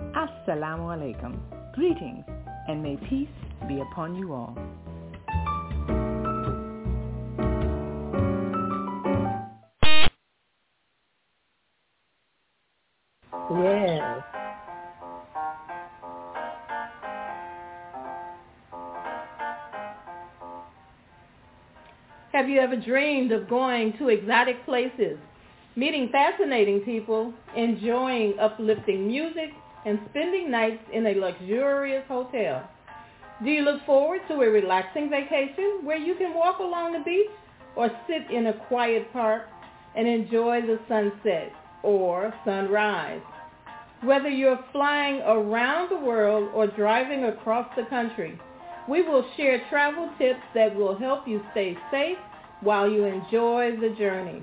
assalamu alaikum. Greetings and may peace be upon you all. Yes. Have you ever dreamed of going to exotic places, meeting fascinating people, enjoying uplifting music, and spending nights in a luxurious hotel. Do you look forward to a relaxing vacation where you can walk along the beach or sit in a quiet park and enjoy the sunset or sunrise? Whether you're flying around the world or driving across the country, we will share travel tips that will help you stay safe while you enjoy the journey.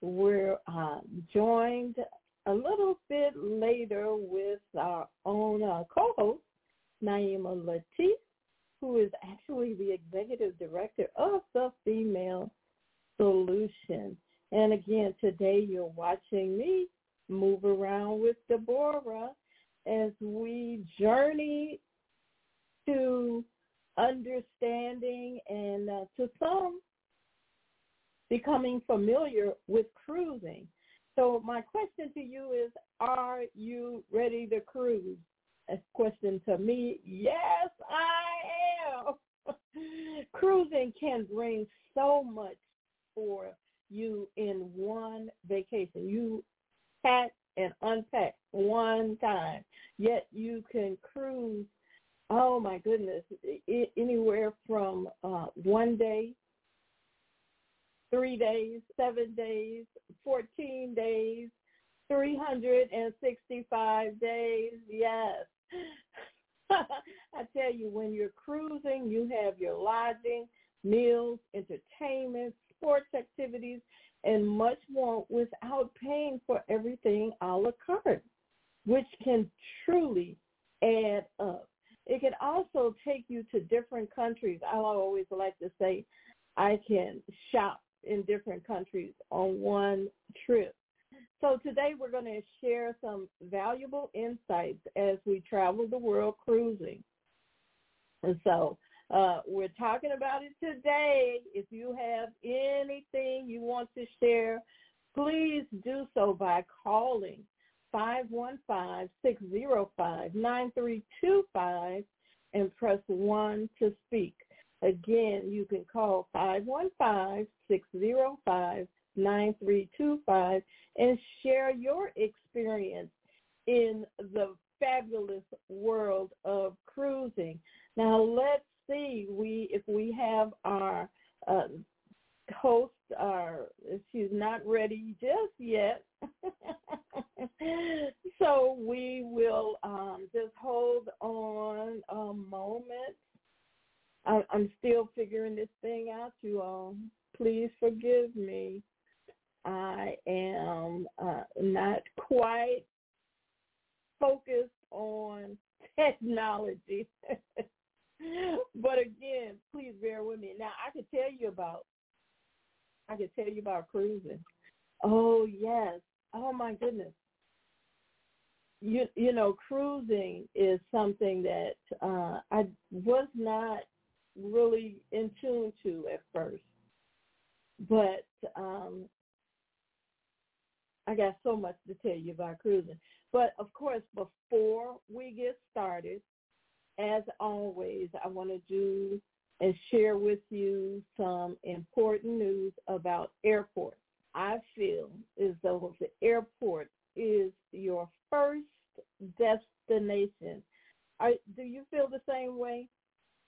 we're uh, joined a little bit later with our own uh, co-host, Naima Latif, who is actually the executive director of the Female Solution. And again, today you're watching me move around with Deborah as we journey to understanding and uh, to some becoming familiar with cruising. So my question to you is, are you ready to cruise? A question to me, yes, I am. cruising can bring so much for you in one vacation. You pack and unpack one time, yet you can cruise, oh my goodness, anywhere from uh, one day three days, seven days, 14 days, 365 days. Yes. I tell you, when you're cruising, you have your lodging, meals, entertainment, sports activities, and much more without paying for everything a la carte, which can truly add up. It can also take you to different countries. I always like to say I can shop in different countries on one trip. So today we're going to share some valuable insights as we travel the world cruising. And so uh, we're talking about it today. If you have anything you want to share, please do so by calling 515-605-9325 and press 1 to speak. Again, you can call 515-605-9325 and share your experience in the fabulous world of cruising. Now let's see we if we have our uh, host our she's not ready just yet. so we will um, just hold on a moment. I'm still figuring this thing out, you all. Please forgive me. I am uh, not quite focused on technology. but again, please bear with me. Now I could tell you about I could tell you about cruising. Oh yes. Oh my goodness. You you know, cruising is something that uh I was not really in tune to at first. But um I got so much to tell you about cruising. But of course, before we get started, as always, I want to do and share with you some important news about airports. I feel as though the airport is your first destination. Are, do you feel the same way?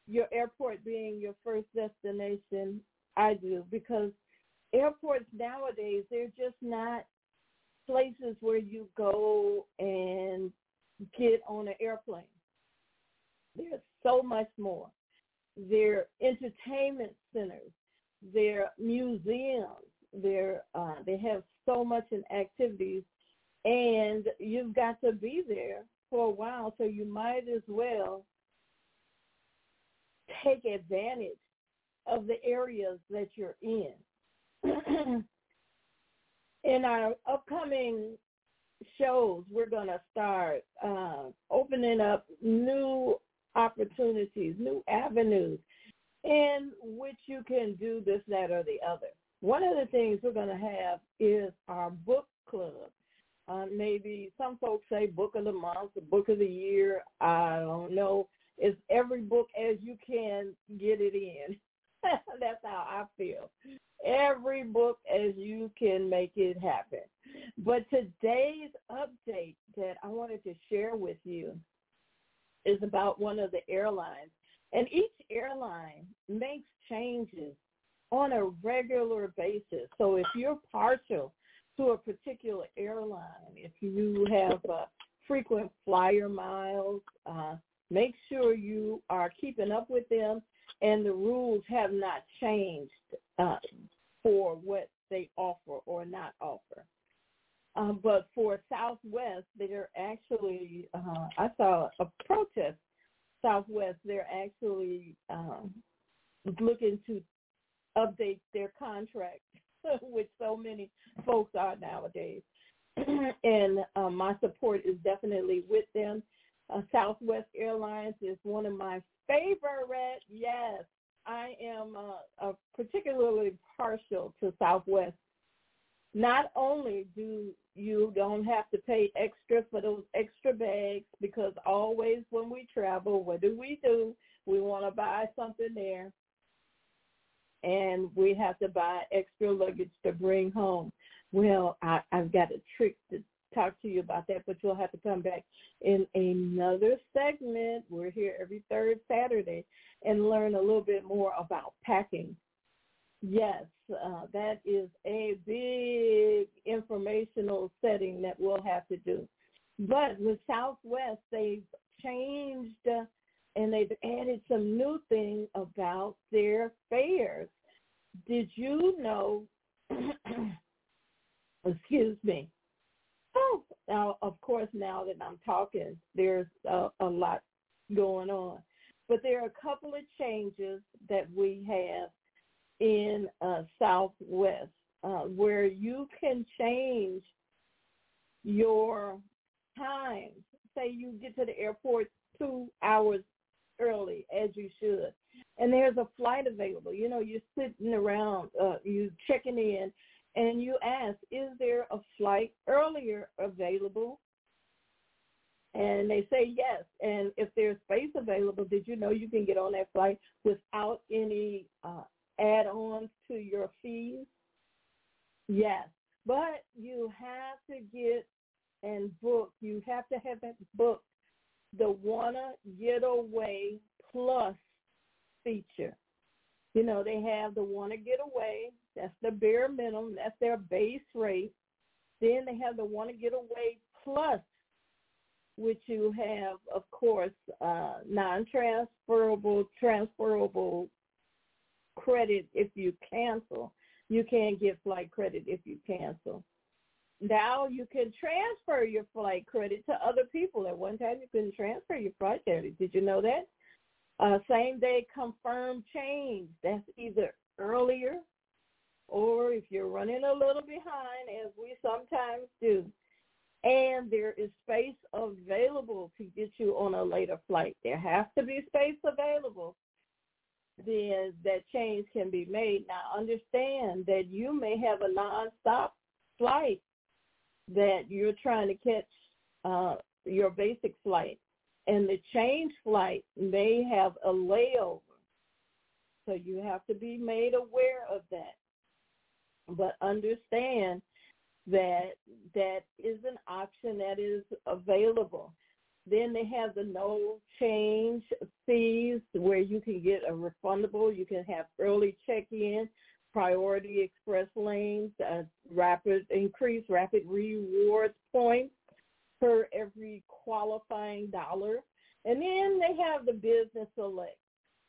Your airport being your first destination? I do because airports nowadays, they're just not places where you go and get on an airplane. There's so much more. They're entertainment centers. They're museums. They're uh, they have so much in activities, and you've got to be there for a while. So you might as well take advantage of the areas that you're in. in our upcoming shows, we're going to start uh, opening up new opportunities, new avenues in which you can do this, that, or the other. One of the things we're going to have is our book club. Uh, maybe some folks say book of the month, book of the year. I don't know. It's every book as you can get it in. That's how I feel. Every book as you can make it happen. But today's update that I wanted to share with you is about one of the airlines. And each airline makes changes on a regular basis. So if you're partial to a particular airline, if you have uh, frequent flyer miles, uh, make sure you are keeping up with them and the rules have not changed uh, for what they offer or not offer. Um, but for Southwest, they're actually, uh, I saw a protest. Southwest, they're actually um, looking to update their contract, which so many folks are nowadays. and um, my support is definitely with them. Uh, Southwest Airlines is one of my favorite. Yes, I am uh, uh, particularly partial to Southwest. Not only do you don't have to pay extra for those extra bags because always when we travel, what do we do? We want to buy something there and we have to buy extra luggage to bring home. Well, I, I've got a trick to talk to you about that, but you'll have to come back in another segment. We're here every third Saturday and learn a little bit more about packing. Yes, uh, that is a big informational setting that we'll have to do. But with Southwest, they've changed uh, and they've added some new things about their fares. Did you know? excuse me. Oh, now of course, now that I'm talking, there's a, a lot going on, but there are a couple of changes that we have in uh, Southwest uh, where you can change your time. Say you get to the airport two hours early, as you should, and there's a flight available. You know, you're sitting around, uh, you checking in, and you ask, is there a flight earlier available? And they say yes. And if there's space available, did you know you can get on that flight without any uh, add-ons to your fees? Yes. But you have to get and book. You have to have it booked the Wanna Get Away Plus feature. You know, they have the Wanna Get Away. That's the bare minimum. That's their base rate. Then they have the Wanna Get Away Plus, which you have, of course, uh, non-transferable, transferable credit if you cancel. You can't get flight credit if you cancel. Now you can transfer your flight credit to other people. At one time, you couldn't transfer your flight credit. Did you know that? Uh, same day confirmed change. That's either earlier or if you're running a little behind, as we sometimes do, and there is space available to get you on a later flight. There has to be space available then that change can be made. Now understand that you may have a nonstop flight that you're trying to catch uh, your basic flight, and the change flight may have a layover. So you have to be made aware of that. But understand that that is an option that is available. Then they have the no change fees where you can get a refundable. You can have early check-in, priority express lanes, uh, rapid increase, rapid rewards points per every qualifying dollar. And then they have the business select.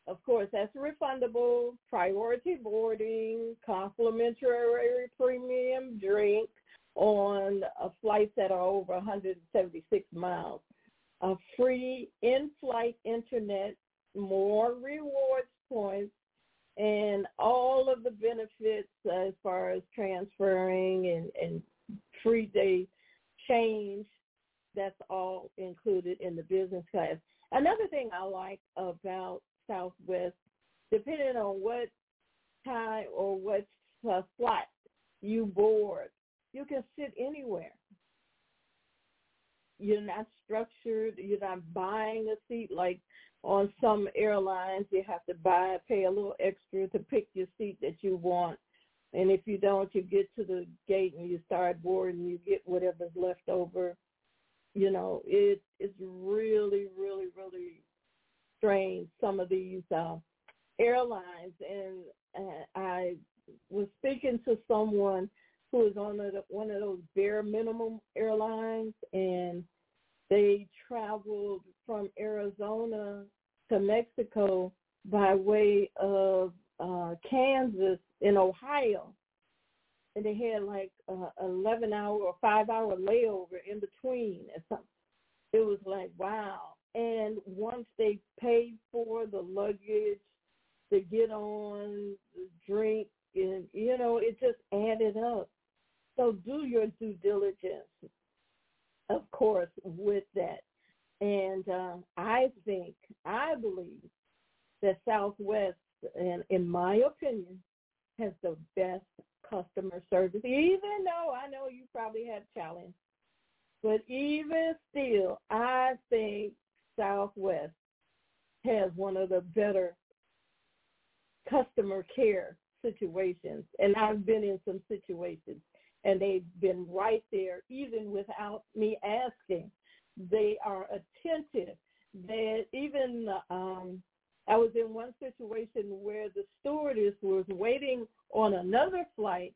Of course, that's refundable, priority boarding, complimentary premium drink on flights that are over 176 miles a free in-flight internet, more rewards points, and all of the benefits as far as transferring and, and free day change, that's all included in the business class. Another thing I like about Southwest, depending on what time or what uh, flight you board, you can sit anywhere you're not structured. You're not buying a seat like on some airlines. You have to buy, pay a little extra to pick your seat that you want. And if you don't, you get to the gate and you start boarding. You get whatever's left over. You know, it it's really, really, really strange. Some of these uh, airlines, and uh, I was speaking to someone who is on a, one of those bare minimum airlines, and they traveled from Arizona to Mexico by way of uh, Kansas and Ohio. And they had like uh, 11 hour or 5 hour layover in between. And something. It was like, wow. And once they paid for the luggage, to get on, drink, and, you know, it just added up. So do your due diligence of course, with that. And uh, I think, I believe that Southwest, and in my opinion, has the best customer service, even though I know you probably have challenge. But even still, I think Southwest has one of the better customer care situations. And I've been in some situations and they've been right there even without me asking. They are attentive. That even um, I was in one situation where the stewardess was waiting on another flight,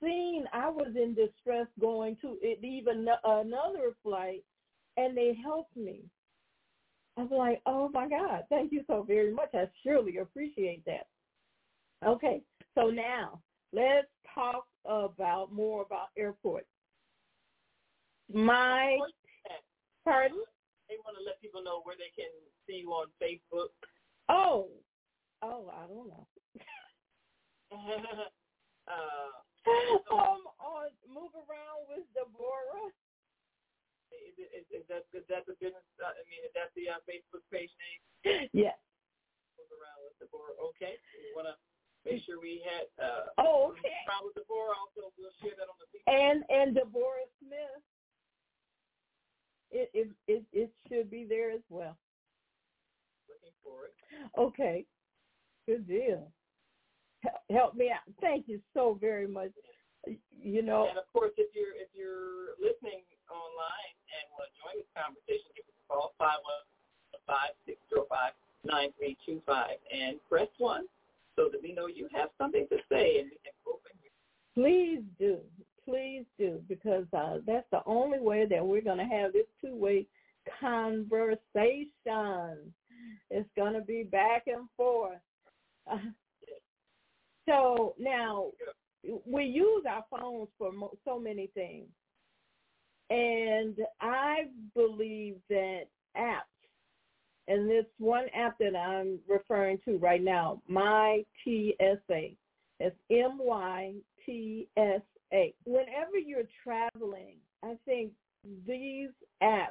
seeing I was in distress going to even another flight, and they helped me. I was like, oh my God, thank you so very much. I surely appreciate that. Okay, so now let's talk about more about airports. My pardon? They want to let people know where they can see you on Facebook. Oh, oh, I don't know. uh, um, on move around with Deborah. Is, is, is that is that the business? Uh, I mean, is that the uh, Facebook page name? Yes. Move around with Deborah. Okay. We want to make sure we had. Uh, oh, okay. Around with Deborah. Also, we'll share that on the. Facebook. And and Deborah Smith. It, it it it should be there as well. Looking for it. Okay. Good deal. Help me out. Thank you so very much. You know. And of course, if you're if you're listening online join this conversation, give us a call five one five six zero five nine three two five and press one so that we know you have something to say and we can open you. Please do please do because uh, that's the only way that we're going to have this two-way conversation. It's going to be back and forth. So now we use our phones for mo- so many things. And I believe that apps, and this one app that I'm referring to right now, My TSA, it's M-Y-T-S Hey, whenever you're traveling, I think these apps,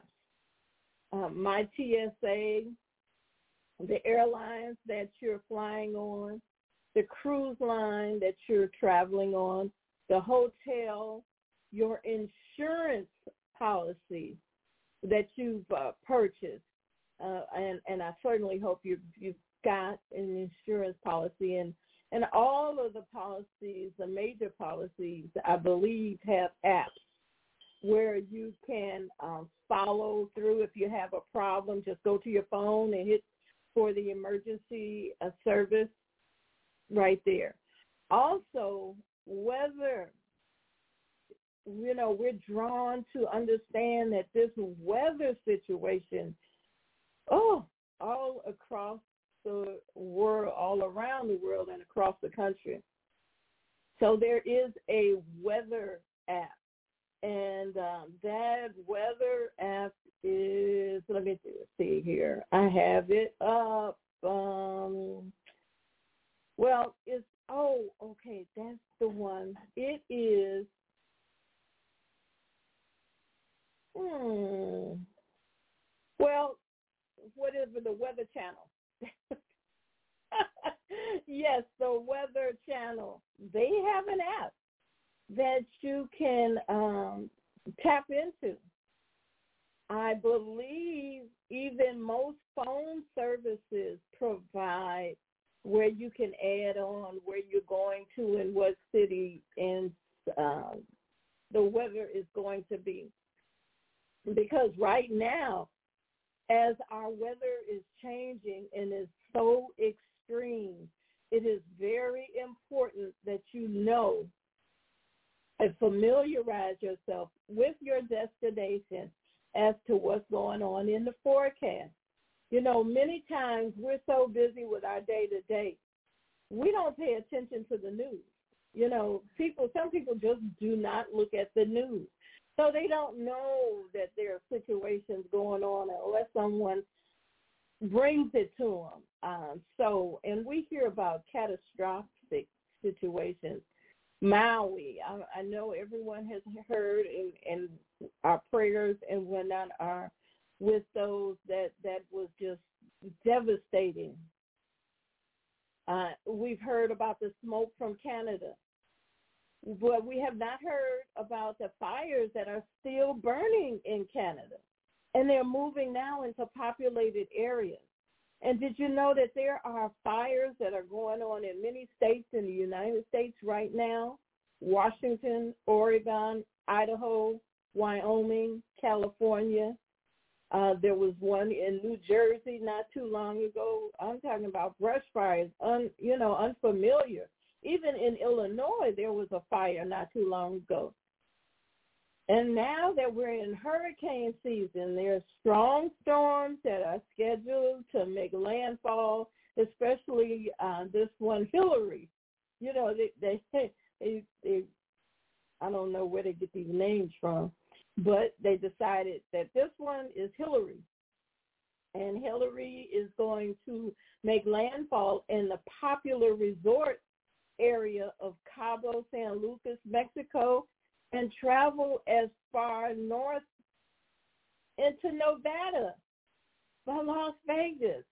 um, my TSA, the airlines that you're flying on, the cruise line that you're traveling on, the hotel, your insurance policy that you've uh, purchased, uh, and and I certainly hope you've you've got an insurance policy and and all of the policies, the major policies, I believe, have apps where you can um, follow through. If you have a problem, just go to your phone and hit for the emergency uh, service right there. Also, whether you know we're drawn to understand that this weather situation, oh, all across the world, all around the world and across the country. So there is a weather app, and um, that weather app is. Let me see here. I have it up. Um, well, it's oh, okay, that's the one. It is. Hmm. Well, whatever the Weather Channel. yes, the Weather Channel. They have an app that you can um, tap into. I believe even most phone services provide where you can add on where you're going to and what city and uh, the weather is going to be. Because right now, as our weather is changing and is so extreme, it is very important that you know and familiarize yourself with your destination as to what's going on in the forecast. You know, many times we're so busy with our day-to-day, we don't pay attention to the news. You know, people, some people just do not look at the news. So they don't know that there are situations going on unless someone brings it to them. Um, so, and we hear about catastrophic situations. Maui, I, I know everyone has heard, and, and our prayers and whatnot are with those that that was just devastating. Uh, we've heard about the smoke from Canada but we have not heard about the fires that are still burning in Canada. And they're moving now into populated areas. And did you know that there are fires that are going on in many states in the United States right now? Washington, Oregon, Idaho, Wyoming, California. Uh, there was one in New Jersey not too long ago. I'm talking about brush fires, un, you know, unfamiliar even in Illinois, there was a fire not too long ago. And now that we're in hurricane season, there's strong storms that are scheduled to make landfall, especially uh, this one, Hilary. You know, they, they, they, they, I don't know where they get these names from, but they decided that this one is Hilary. And Hilary is going to make landfall in the popular resort area of Cabo San Lucas, Mexico, and travel as far north into Nevada by Las Vegas.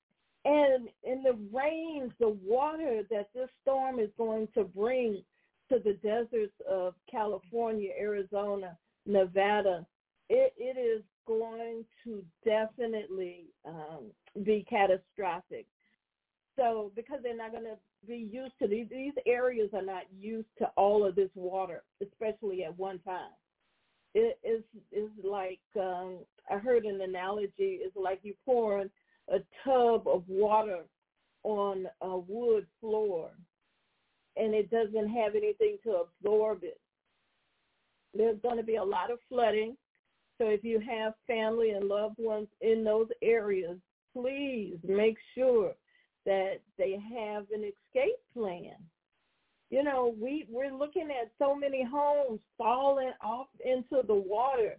And in the rains, the water that this storm is going to bring to the deserts of California, Arizona, Nevada, it, it is going to definitely um, be catastrophic. So because they're not going to be used to these, these areas are not used to all of this water, especially at one time. It is is like um, I heard an analogy. It's like you pouring a tub of water on a wood floor, and it doesn't have anything to absorb it. There's going to be a lot of flooding. So if you have family and loved ones in those areas, please make sure that they have an escape plan. You know, we, we're looking at so many homes falling off into the water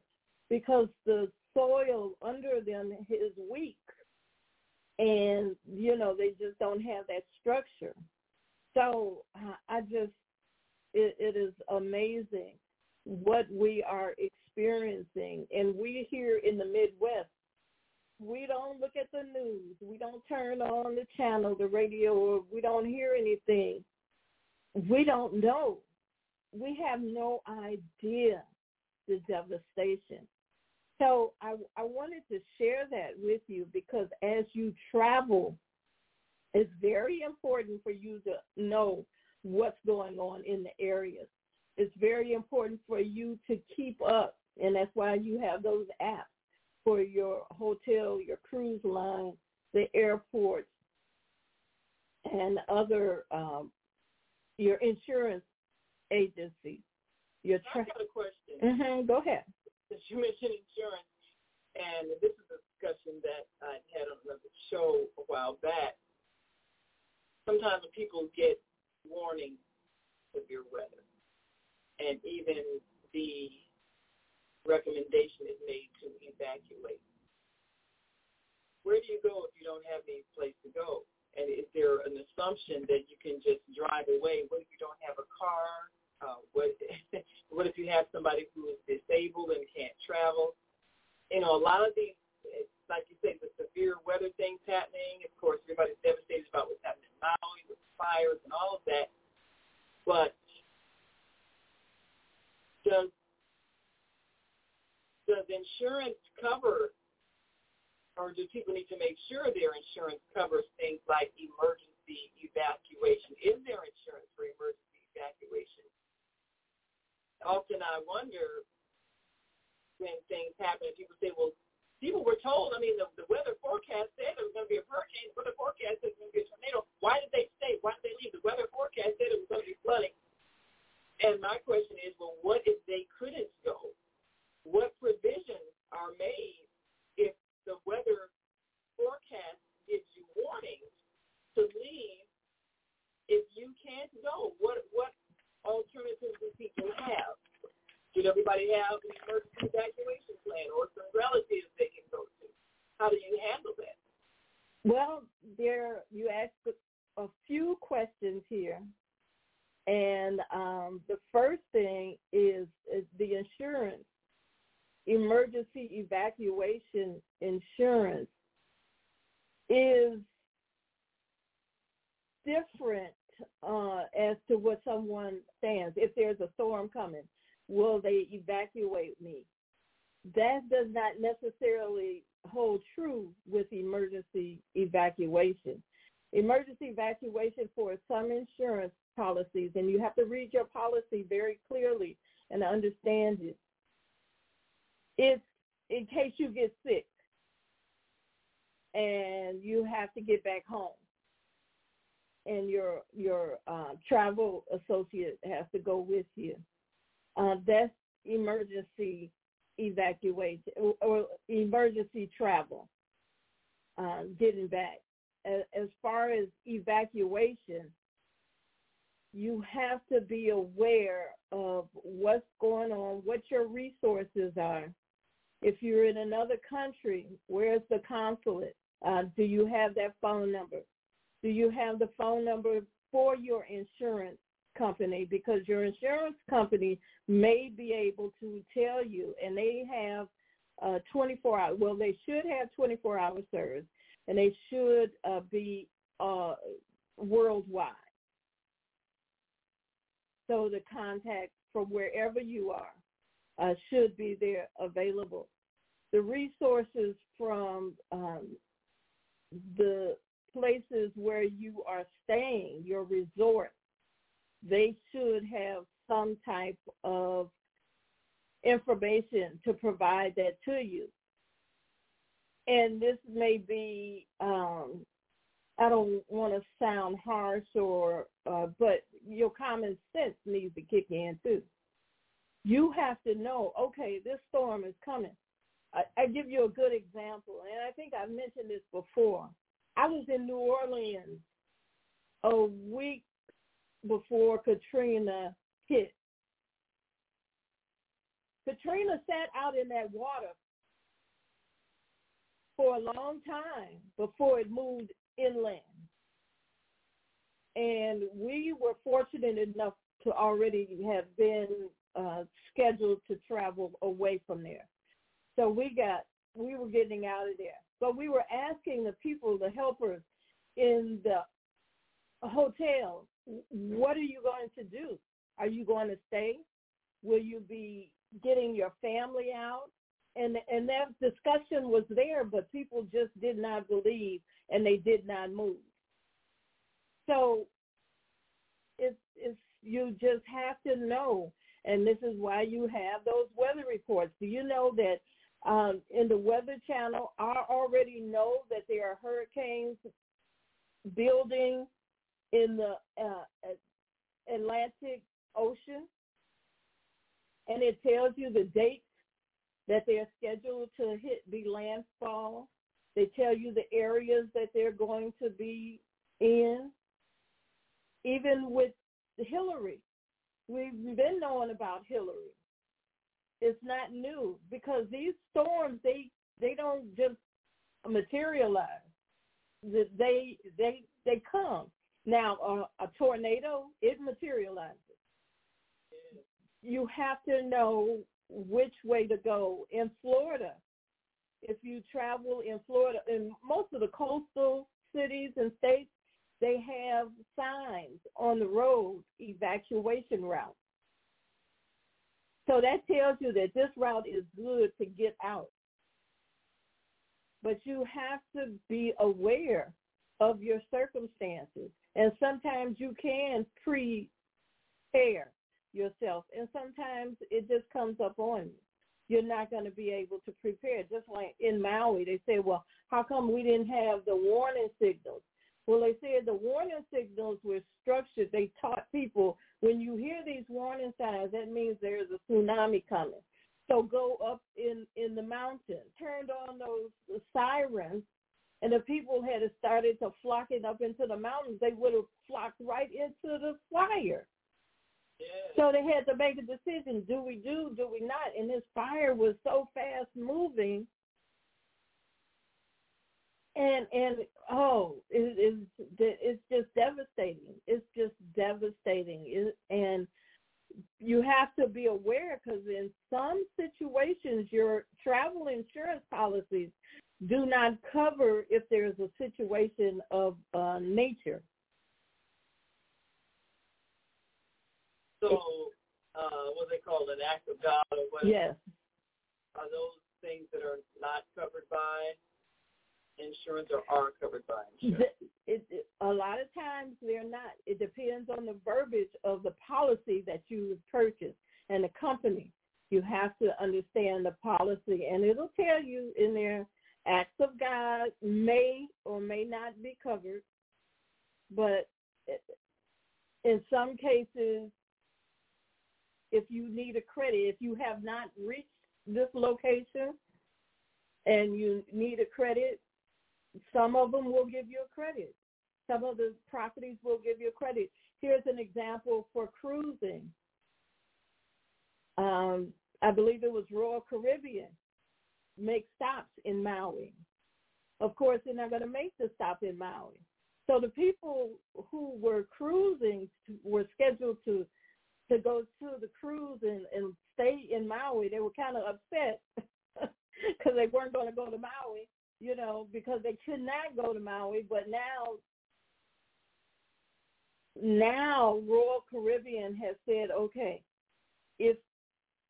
because the soil under them is weak. And, you know, they just don't have that structure. So I just, it, it is amazing what we are experiencing. And we here in the Midwest we don't look at the news. We don't turn on the channel, the radio, or we don't hear anything. We don't know. We have no idea the devastation. So I, I wanted to share that with you because as you travel, it's very important for you to know what's going on in the areas. It's very important for you to keep up, and that's why you have those apps for your hotel, your cruise line, the airports, and other um, your insurance agency. Your tra- I got a question. Mm-hmm. Go ahead. Since you mentioned insurance, and this is a discussion that I had on another show a while back. Sometimes when people get warning severe weather, and even the recommendation is made to evacuate. Where do you go if you don't have any place to go? And is there an assumption that you can just drive away? What if you don't have a car? Uh, what what if you have somebody who is disabled and can't travel? You know, a lot of these, like you say, the severe weather things happening. Of course, everybody's devastated about what's happening in Maui with fires and all of that. But does does insurance cover, or do people need to make sure their insurance covers things like emergency evacuation? Is there insurance for emergency evacuation? Often I wonder when things happen, people say, well, people were told, I mean, the, the weather forecast said there was going to be a hurricane. The weather forecast said there was going to be a tornado. Why did they stay? Why did they leave? The weather forecast said it was going to be flooding. And my question is, well, what if they couldn't go? What provisions are made if the weather forecast gives you warnings to leave if you can't go? What what alternatives do people have? Should everybody have an emergency evacuation plan or some relatives they can go to? How do you handle that? Well, there you asked a few questions here. And um, the first thing is, is the insurance emergency evacuation insurance is different uh, as to what someone stands. If there's a storm coming, will they evacuate me? That does not necessarily hold true with emergency evacuation. Emergency evacuation for some insurance policies, and you have to read your policy very clearly and understand it it's in case you get sick and you have to get back home and your your uh, travel associate has to go with you. Uh, that's emergency evacuation or, emergency travel, uh, getting back. As far as evacuation, you have to be aware of what's going on, what your resources are. If you're in another country, where's the consulate? Uh, do you have that phone number? Do you have the phone number for your insurance company? Because your insurance company may be able to tell you, and they have uh, 24 hours. Well, they should have 24 hour service, and they should uh, be uh, worldwide. So the contact from wherever you are uh, should be there available. The resources from um, the places where you are staying, your resort, they should have some type of information to provide that to you. And this may be, um, I don't want to sound harsh or, uh, but your common sense needs to kick in too. You have to know, okay, this storm is coming. I, I give you a good example, and I think I've mentioned this before. I was in New Orleans a week before Katrina hit. Katrina sat out in that water for a long time before it moved inland. And we were fortunate enough to already have been uh, scheduled to travel away from there. So we got, we were getting out of there. But we were asking the people, the helpers in the hotel, what are you going to do? Are you going to stay? Will you be getting your family out? And and that discussion was there, but people just did not believe and they did not move. So it's it's you just have to know, and this is why you have those weather reports. Do you know that um, in the Weather Channel, I already know that there are hurricanes building in the uh, Atlantic Ocean, and it tells you the dates that they're scheduled to hit the landfall. They tell you the areas that they're going to be in. Even with Hilary, we've been knowing about Hilary. it's not new because these storms they they don't just materialize. They they they come. Now uh, a tornado it materializes. You have to know which way to go. In Florida, if you travel in Florida, in most of the coastal cities and states, they have signs on the road evacuation routes. So that tells you that this route is good to get out. But you have to be aware of your circumstances. And sometimes you can prepare yourself. And sometimes it just comes up on you. You're not going to be able to prepare. Just like in Maui, they say, well, how come we didn't have the warning signals? Well, they said the warning signals were structured. They taught people when you hear these warning signs, that means there is a tsunami coming. So go up in in the mountains, turned on those sirens, and the people had started to flocking up into the mountains. They would have flocked right into the fire. Yeah. So they had to make a decision: do we do, do we not? And this fire was so fast moving and and oh, it, it's it's just devastating. It's just devastating, it, and you have to be aware because in some situations, your travel insurance policies do not cover if there's a situation of uh, nature. So, uh, what they call an act of God or what? Yes. Are those things that are not covered by insurance or are covered by insurance? It, it, a lot of times they're not. It depends on the verbiage of the policy that you purchase and the company. You have to understand the policy, and it'll tell you in there acts of God may or may not be covered, but in some cases if you need a credit. If you have not reached this location and you need a credit, some of them will give you a credit. Some of the properties will give you a credit. Here's an example for cruising. Um, I believe it was Royal Caribbean make stops in Maui. Of course, they're not going to make the stop in Maui. So the people who were cruising were scheduled to to go to the cruise and, and stay in Maui. They were kind of upset because they weren't going to go to Maui, you know, because they could not go to Maui. But now, now Royal Caribbean has said, okay, if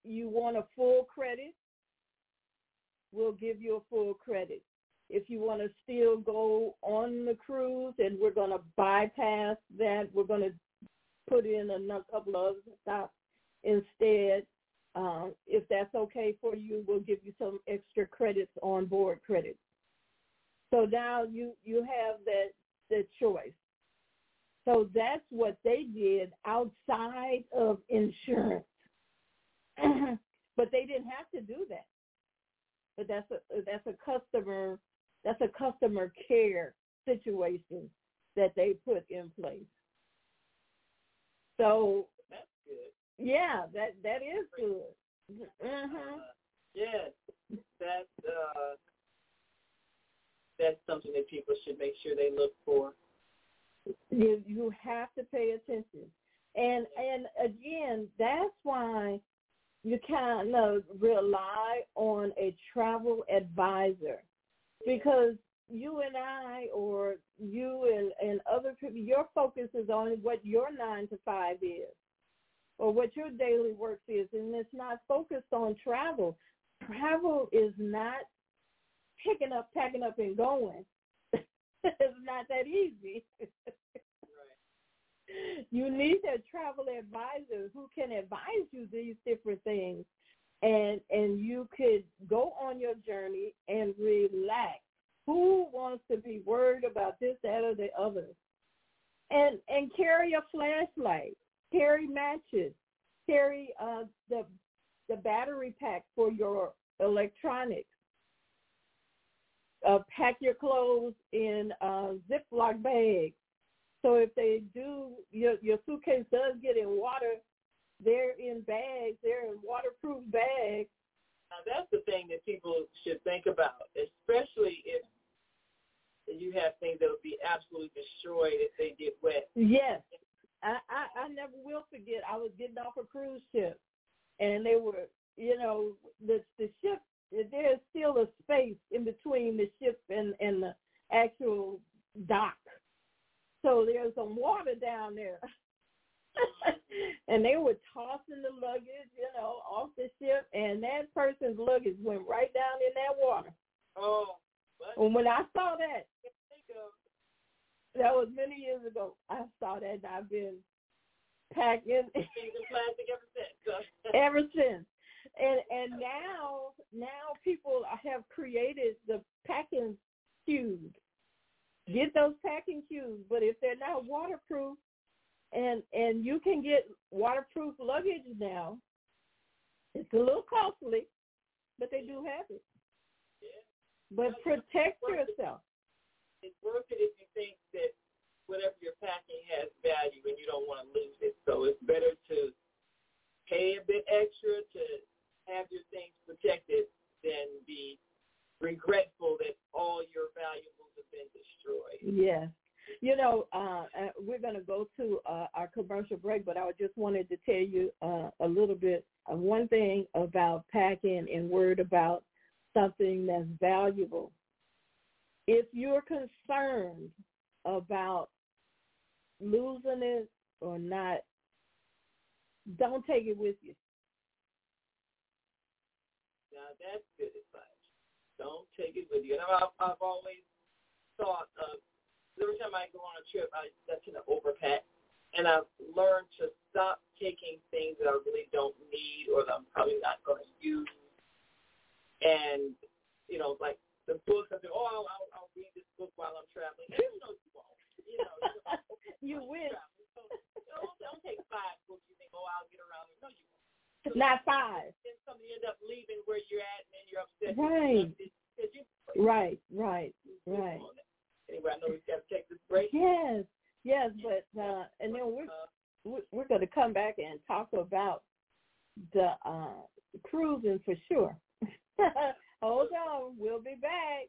you want a full credit, we'll give you a full credit. If you want to still go on the cruise and we're going to bypass that, we're going to put in a couple of other stops instead. Uh, if that's okay for you, we'll give you some extra credits on board credits. So now you you have that the choice. So that's what they did outside of insurance, but they didn't have to do that. But that's a that's a customer that's a customer care situation that they put in place. So that's good. Yeah, that that is good. Mhm. Uh, yes, that's uh, that's something that people should make sure they look for. You you have to pay attention, and and again, that's why you kind of rely on a travel advisor. Because you and I or you and, and other people, your focus is on what your nine to five is or what your daily work is, and it's not focused on travel. Travel is not picking up, packing up, and going. it's not that easy. You need a travel advisor who can advise you these different things, and and you could go on your journey and relax who wants to be worried about this, that, or the other? And and carry a flashlight, carry matches, carry uh, the the battery pack for your electronics. Uh, pack your clothes in uh, Ziploc bags. So if they do, your your suitcase does get in water, they're in bags. They're in waterproof bags. Now that's the thing that people should think about, especially if you have things that would be absolutely destroyed if they get wet. Yes. I, I, I never will forget. I was getting off a cruise ship, and they were, you know, the the ship. There's still a space in between the ship and and the actual dock, so there's some water down there. and they were tossing the luggage, you know, off the ship, and that person's luggage went right down in that water. Oh, and when I saw that, that was many years ago. I saw that, and I've been packing plastic ever since. ever since, and and now now people have created the packing cubes. Get those packing cubes, but if they're not waterproof, and and you can get waterproof luggage now. It's a little costly, but they do have it. But protect yourself. It's worth it if you think that whatever you're packing has value and you don't want to lose it. So it's better to pay a bit extra to have your things protected than be regretful that all your valuables have been destroyed. Yes. You know, uh, uh we're going to go to uh, our commercial break, but I just wanted to tell you uh, a little bit of one thing about packing and word about something that's valuable. If you're concerned about losing it or not, don't take it with you. That's good advice. Don't take it with you. And I've, I've always thought of every time I go on a trip, I, that's an overpack. And I've learned to stop taking things that I really don't need or that I'm probably not going to use and you know, like the books. I said, oh, I'll, I'll, I'll read this book while I'm traveling. And, you know, you won't. You know, you will. So, don't, don't take five books. You think, oh, I'll get around. No, you won't. Not five. Then somebody end up leaving where you're at, and then you're upset. Right. You Right, right, right. Anyway, I know we've got to take this break. Yes, yes, but uh, and then we're Uh, we're- we're going to come back and talk about the uh, cruising for sure. Hold on, we'll be back.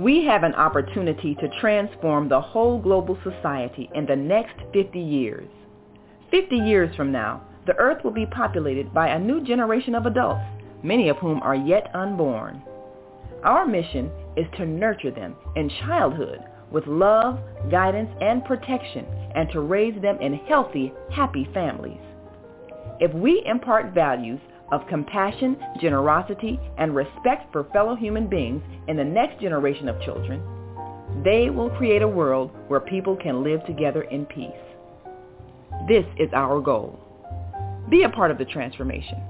We have an opportunity to transform the whole global society in the next 50 years. 50 years from now, the earth will be populated by a new generation of adults, many of whom are yet unborn. Our mission is to nurture them in childhood with love, guidance, and protection, and to raise them in healthy, happy families. If we impart values of compassion, generosity, and respect for fellow human beings in the next generation of children, they will create a world where people can live together in peace. This is our goal. Be a part of the transformation.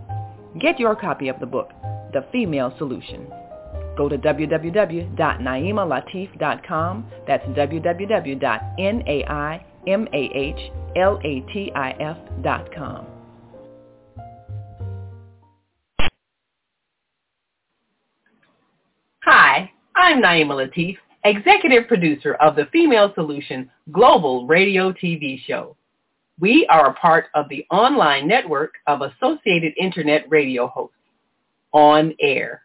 Get your copy of the book, The Female Solution. Go to www.naimalatif.com. That's www.naimalatif.com. Hi, I'm Naima Latif, executive producer of the Female Solution Global Radio TV show. We are a part of the online network of Associated Internet radio hosts, On Air.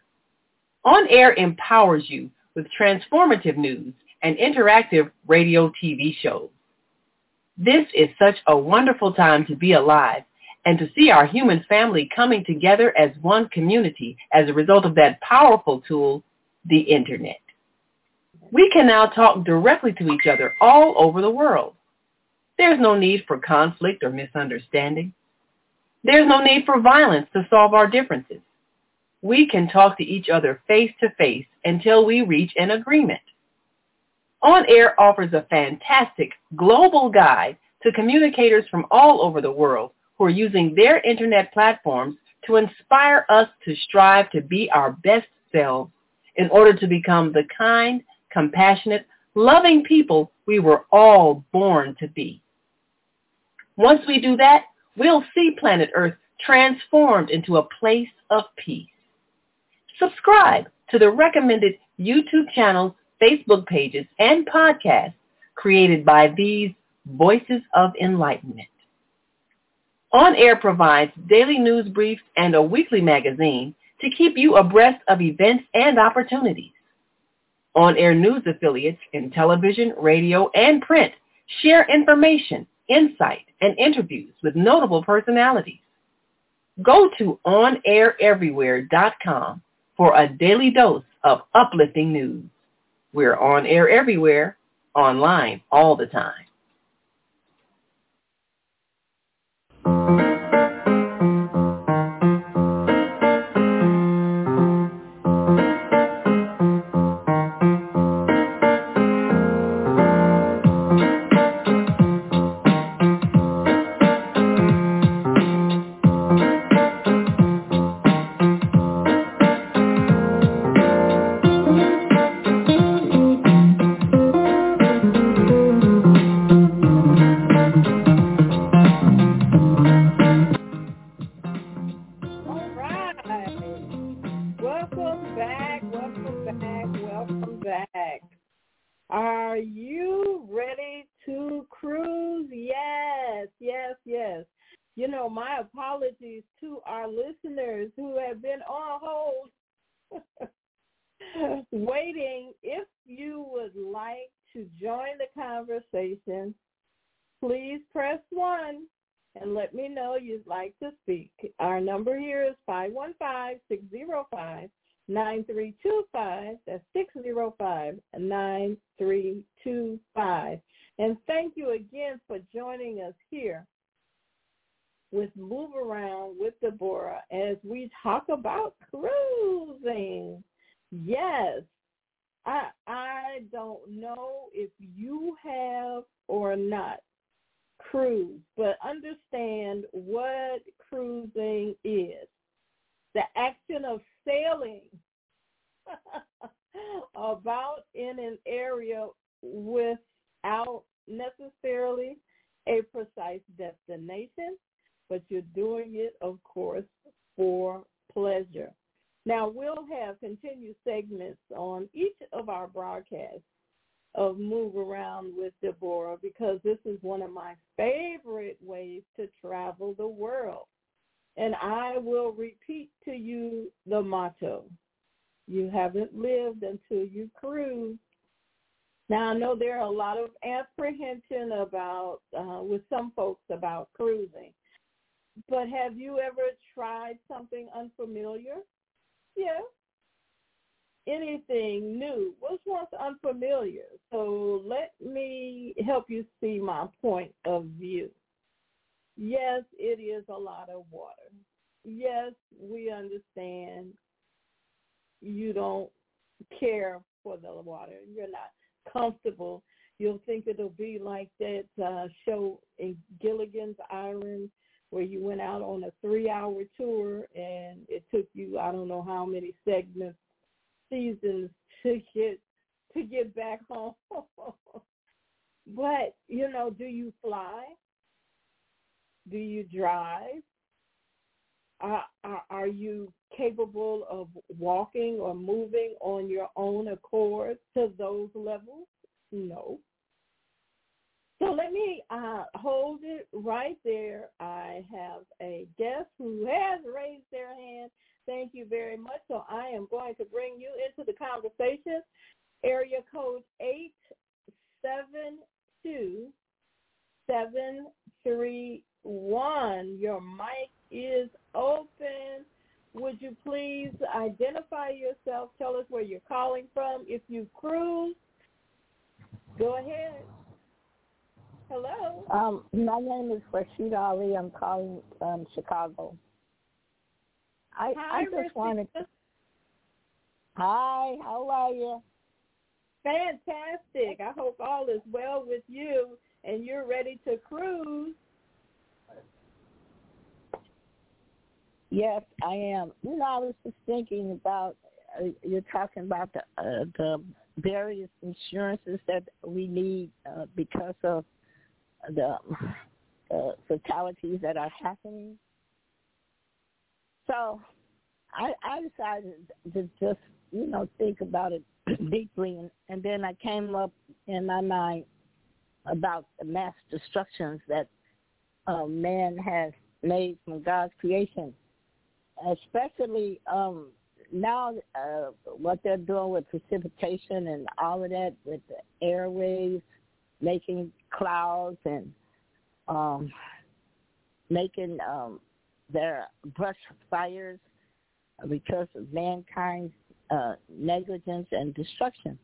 On Air empowers you with transformative news and interactive radio TV shows. This is such a wonderful time to be alive and to see our human family coming together as one community as a result of that powerful tool, the Internet. We can now talk directly to each other all over the world. There's no need for conflict or misunderstanding. There's no need for violence to solve our differences. We can talk to each other face to face until we reach an agreement. On Air offers a fantastic global guide to communicators from all over the world who are using their internet platforms to inspire us to strive to be our best selves in order to become the kind, compassionate, loving people we were all born to be. Once we do that, we'll see planet Earth transformed into a place of peace. Subscribe to the recommended YouTube channels, Facebook pages, and podcasts created by these Voices of Enlightenment. On Air provides daily news briefs and a weekly magazine to keep you abreast of events and opportunities. On Air news affiliates in television, radio, and print share information, insight, and interviews with notable personalities. Go to onaireverywhere.com for a daily dose of uplifting news. We're on air everywhere, online all the time. 9325. That's 605 9325. And thank you again for joining us here with Move Around with Deborah as we talk about cruising. Yes, I I don't know if you have or not cruise, but understand what cruising is. The action of sailing about in an area without necessarily a precise destination, but you're doing it, of course, for pleasure. Now, we'll have continued segments on each of our broadcasts of Move Around with Deborah because this is one of my favorite ways to travel the world. And I will repeat to you the motto. You haven't lived until you cruise. Now I know there are a lot of apprehension about uh, with some folks about cruising, but have you ever tried something unfamiliar? Yeah. Anything new was once unfamiliar. So let me help you see my point of view. Yes, it is a lot of water. Yes, we understand you don't care for the water. You're not comfortable. You'll think it'll be like that uh, show in Gilligan's Island where you went out on a three-hour tour and it took you I don't know how many segments, seasons to get to get back home. but you know, do you fly? Do you drive? Are, are, you capable of walking or moving on your own accord to those levels? No. So let me uh, hold it right there. I have a guest who has raised their hand. Thank you very much. So I am going to bring you into the conversation. Area code eight seven two seven three one. Your mic is open. Would you please identify yourself? Tell us where you're calling from. If you cruise, go ahead. Hello. Um, my name is Rashida Ali. I'm calling from Chicago. I Hi, I just Rashida. wanted. To... Hi, how are you? Fantastic. I hope all is well with you and you're ready to cruise. Yes, I am. You know, I was just thinking about uh, you're talking about the uh, the various insurances that we need uh, because of the uh, fatalities that are happening. So, I I decided to just you know think about it deeply, and, and then I came up in my mind about the mass destructions that uh, man has made from God's creation especially um, now uh, what they're doing with precipitation and all of that with the airwaves, making clouds and um, making um, their brush fires because of mankind's uh, negligence and destruction.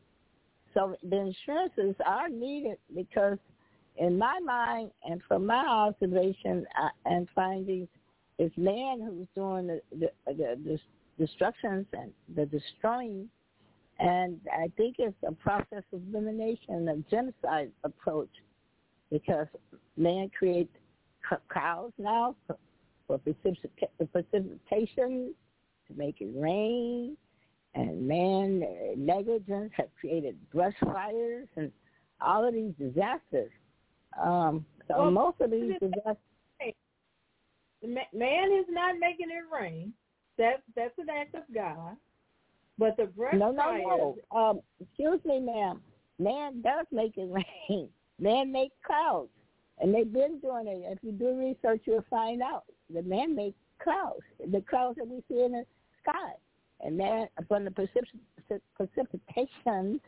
So the insurances are needed because in my mind and from my observation uh, and findings, it's man who's doing the, the, the, the destructions and the destroying. And I think it's a process of elimination, of genocide approach, because man creates cows now for, for precipitation to make it rain, and man negligence have created brush fires and all of these disasters. Um, so well, most of these disasters man is not making it rain. That's that's an act of God. But the brush no. No, no, um, excuse me, ma'am. Man does make it rain. man-made clouds, and they've been doing it. If you do research, you'll find out the man-made clouds, the clouds that we see in the sky, and then from the precip- precipitations,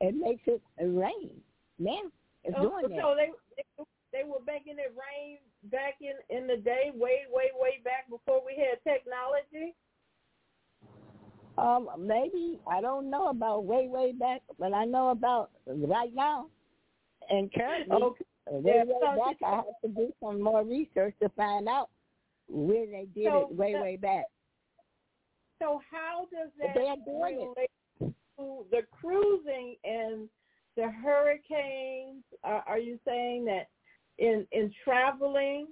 it makes it rain. Man is oh, doing so it. So they, they were making it rain back in in the day, way way way back before we had technology. Um, maybe I don't know about way way back, but I know about right now. And currently, okay. way way back, I have to do some more research to find out when they did So it way way back. So how does that they are doing it. to the cruising and the hurricanes? Are, are you saying that in in traveling,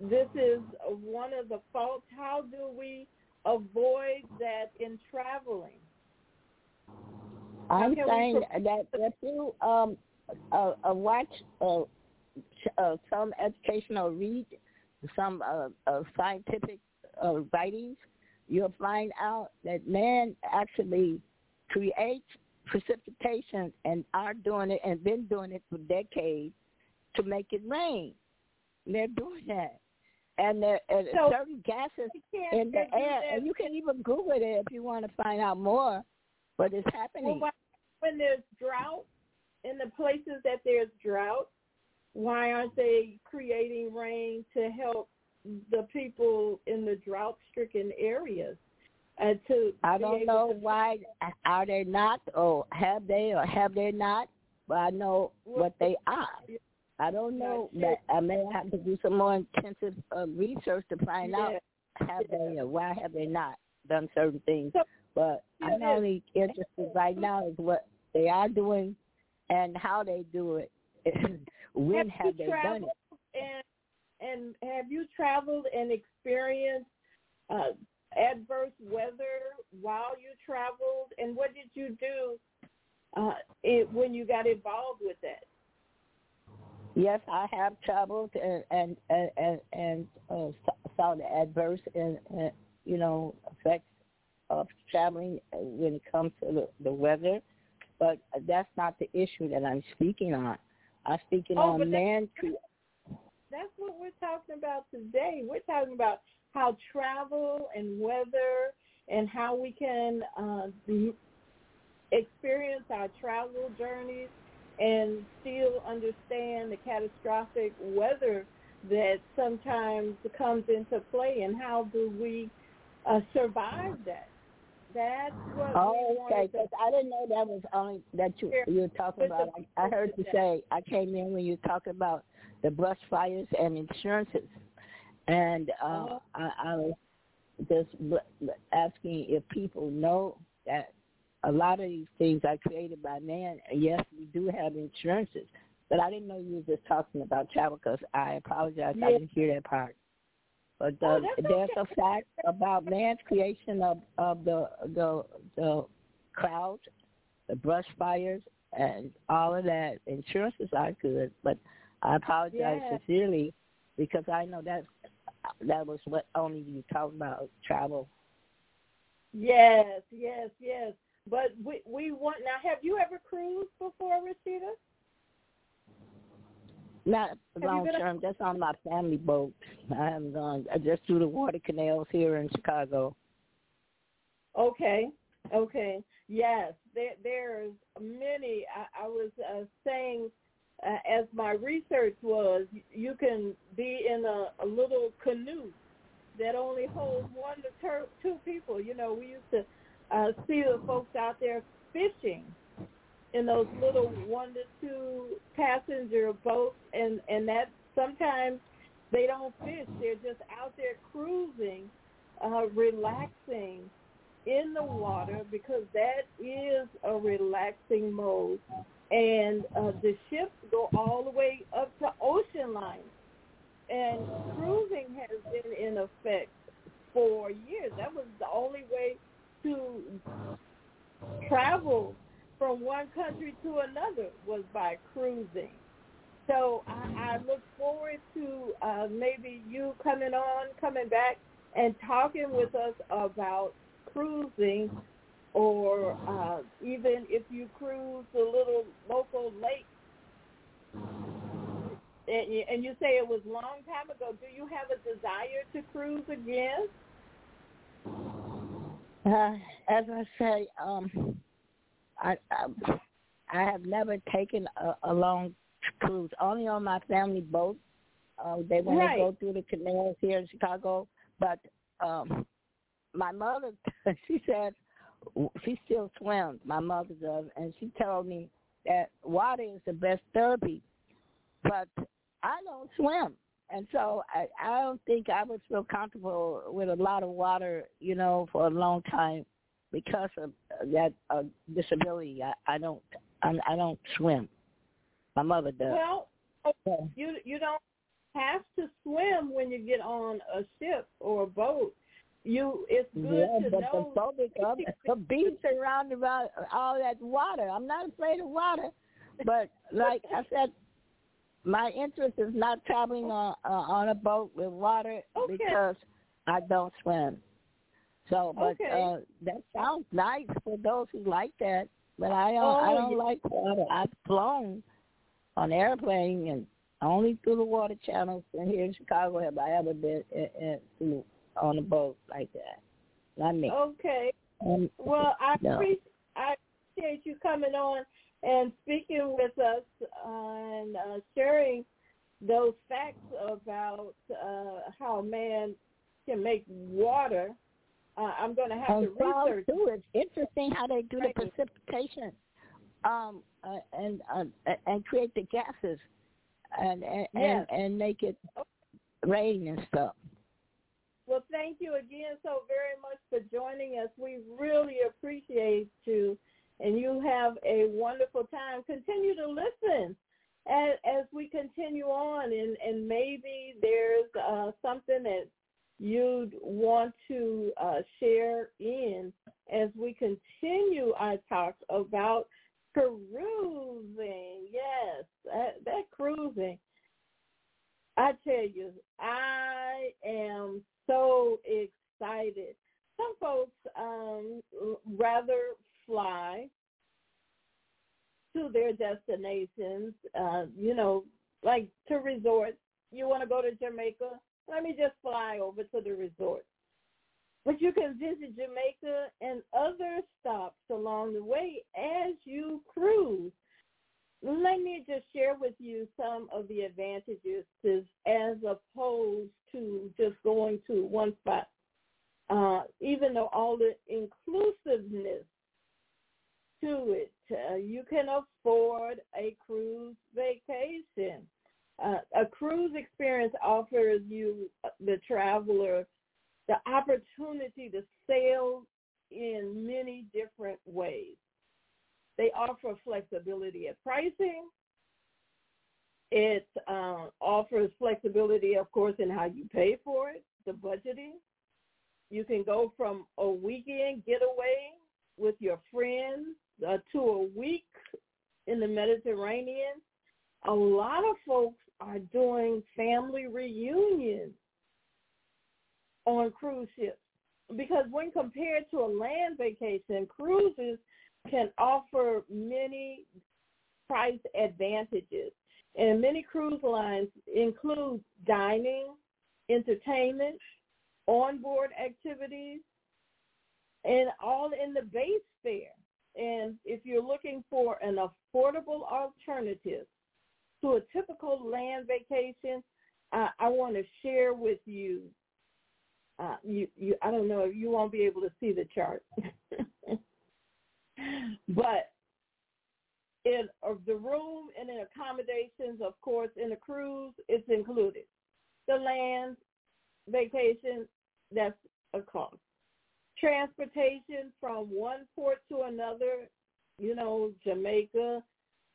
this is one of the faults? How do we avoid that in traveling? I'm we saying that if you um uh, uh, watch uh, uh, some educational read some uh, uh, scientific uh, writings, you'll find out that man actually creates precipitation and are doing it and been doing it for decades to make it rain. They're doing that. And there are So- certain gases in the air, and you can even Google it if you want to find out more. But it's Well, happening. why, when there's drought in the places that there's drought, why aren't they creating rain to help the people in the drought-stricken areas? Uh, to I don't know to- why are they not, or have they, or have they not. But I know Well, what they are. I don't know, but I may have to do some more intensive uh, research to find Yeah. out have they or why have they not done certain things. But I'm only interested right now is what they are doing and how they do it. when have, have they done it? and and have you traveled and experienced uh, adverse weather while you traveled? And what did you do uh, it, when you got involved with that? Yes, I have traveled and and and and, uh, saw the adverse and, and you know effects of traveling when it comes to the, the weather, but that's not the issue that I'm speaking on. I'm speaking Oh, on man. cre- That's what we're talking about today. We're talking about how travel and weather and how we can uh, experience our travel journeys and still understand the catastrophic weather that sometimes comes into play and how do we uh, survive that. That's what Oh, okay. to Because I didn't know that was only that you you were talking about. I, I heard you say I came in when you were talking about the brush fires and insurances, and uh, Uh-huh. I, I was just asking if people know that a lot of these things are created by man. Yes, we do have insurances, but I didn't know you were just talking about travel. Because I apologize, I didn't hear that part. But Oh, uh, that's there's okay. a fact about man's creation of of the the the clouds, the brush fires, and all of that. Insurances are good, but I apologize Yeah. sincerely because I know that that was what only you talked about travel. Yes, yes, yes. But we we want now. Have you ever cruised before, Rashida? Not long been a- term, just on my family boat. I haven't gone. I just do the water canals here in Chicago. Okay, okay. Yes, there there's many. I, I was uh, saying uh, as my research was, you can be in a, a little canoe that only holds one to ter- two people. You know, we used to uh, see the folks out there fishing in those little one to two passenger boats, and and that sometimes they don't fish; they're just out there cruising, uh, relaxing in the water because that is a relaxing mode. And uh, the ships go all the way up to ocean lines. And cruising has been in effect for years. That was the only way to travel from one country to another was by cruising. So I, I look forward to uh, maybe you coming on, coming back, and talking with us about cruising, or uh, even if you cruise the little local lake and and you say it was a long time ago. Do you have a desire to cruise again? Uh, as I say, um, I, I I have never taken a, a long cruise. Only on my family boat. Uh, they when Right. they go through the canals here in Chicago. But um, my mother, she said she still swims. My mother does, and she told me that water is the best therapy. But I don't swim, and so I, I don't think I would feel comfortable with a lot of water, you know, for a long time because of that uh, disability. I, I don't, I, I don't swim. My mother does. Well, So, you you don't have to swim when you get on a ship or a boat. You it's good yeah, to but know. the phobic of the beach around about all that water. I'm not afraid of water, but like I said, my interest is not traveling on uh, on a boat with water Okay. because I don't swim. So, but Okay. uh, that sounds nice for those who like that. But I don't. I Oh, don't yeah. like water. I've flown on airplane and only through the water channels. And here in Chicago have I ever been uh, uh, through on a boat like that. Not me. Okay. Um, Well, I No. appreciate I appreciate you coming on and speaking with us and uh, sharing those facts about uh, how man can make water. Uh, I'm going to have and to research. too. It's interesting how they do the precipitation, um, uh, and uh, and create the gases, and and, Yes. and and make it rain and stuff. Well, thank you again so very much for joining us. We really appreciate you, and you have a wonderful time. Continue to listen as, as we continue on, and, and maybe there's uh, something that you'd want to uh, share in as we continue our talk about cruising. Yes, that, that cruising. I tell you, I am so excited. Some folks um, rather fly to their destinations, uh, you know, like to resorts. You want to go to Jamaica? Let me just fly over to the resort. But you can visit Jamaica and other stops along the way as you cruise. Let me just share with you some of the advantages to, as opposed to just going to one spot. Uh, even though all the inclusiveness to it, uh, you can afford a cruise vacation. Uh, a cruise experience offers you, uh, the traveler, the opportunity to sail in many different ways. They offer flexibility at pricing. It uh, offers flexibility, of course, in how you pay for it, the budgeting. You can go from a weekend getaway with your friends uh, to a week in the Mediterranean. A lot of folks are doing family reunions on cruise ships because when compared to a land vacation, cruises can offer many price advantages. And many cruise lines include dining, entertainment, onboard activities, and all in the base fare. And if you're looking for an affordable alternative to a typical land vacation, uh, I want to share with you. Uh, you, you, I don't know if you won't be able to see the chart, but in of the room and in accommodations, of course, in the cruise, it's included. The land vacation, that's a cost. Transportation from one port to another, you know, Jamaica,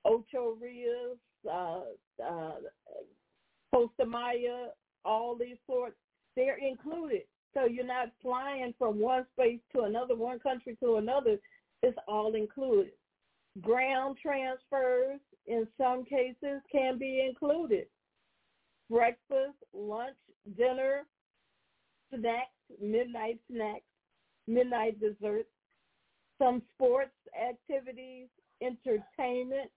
Ocho Rios, uh, uh, Costa Maya, all these ports, they're included. So you're not flying from one space to another, one country to another. It's all included. Ground transfers in some cases can be included. Breakfast, lunch, dinner, snacks, midnight snacks, midnight desserts, some sports activities, entertainment,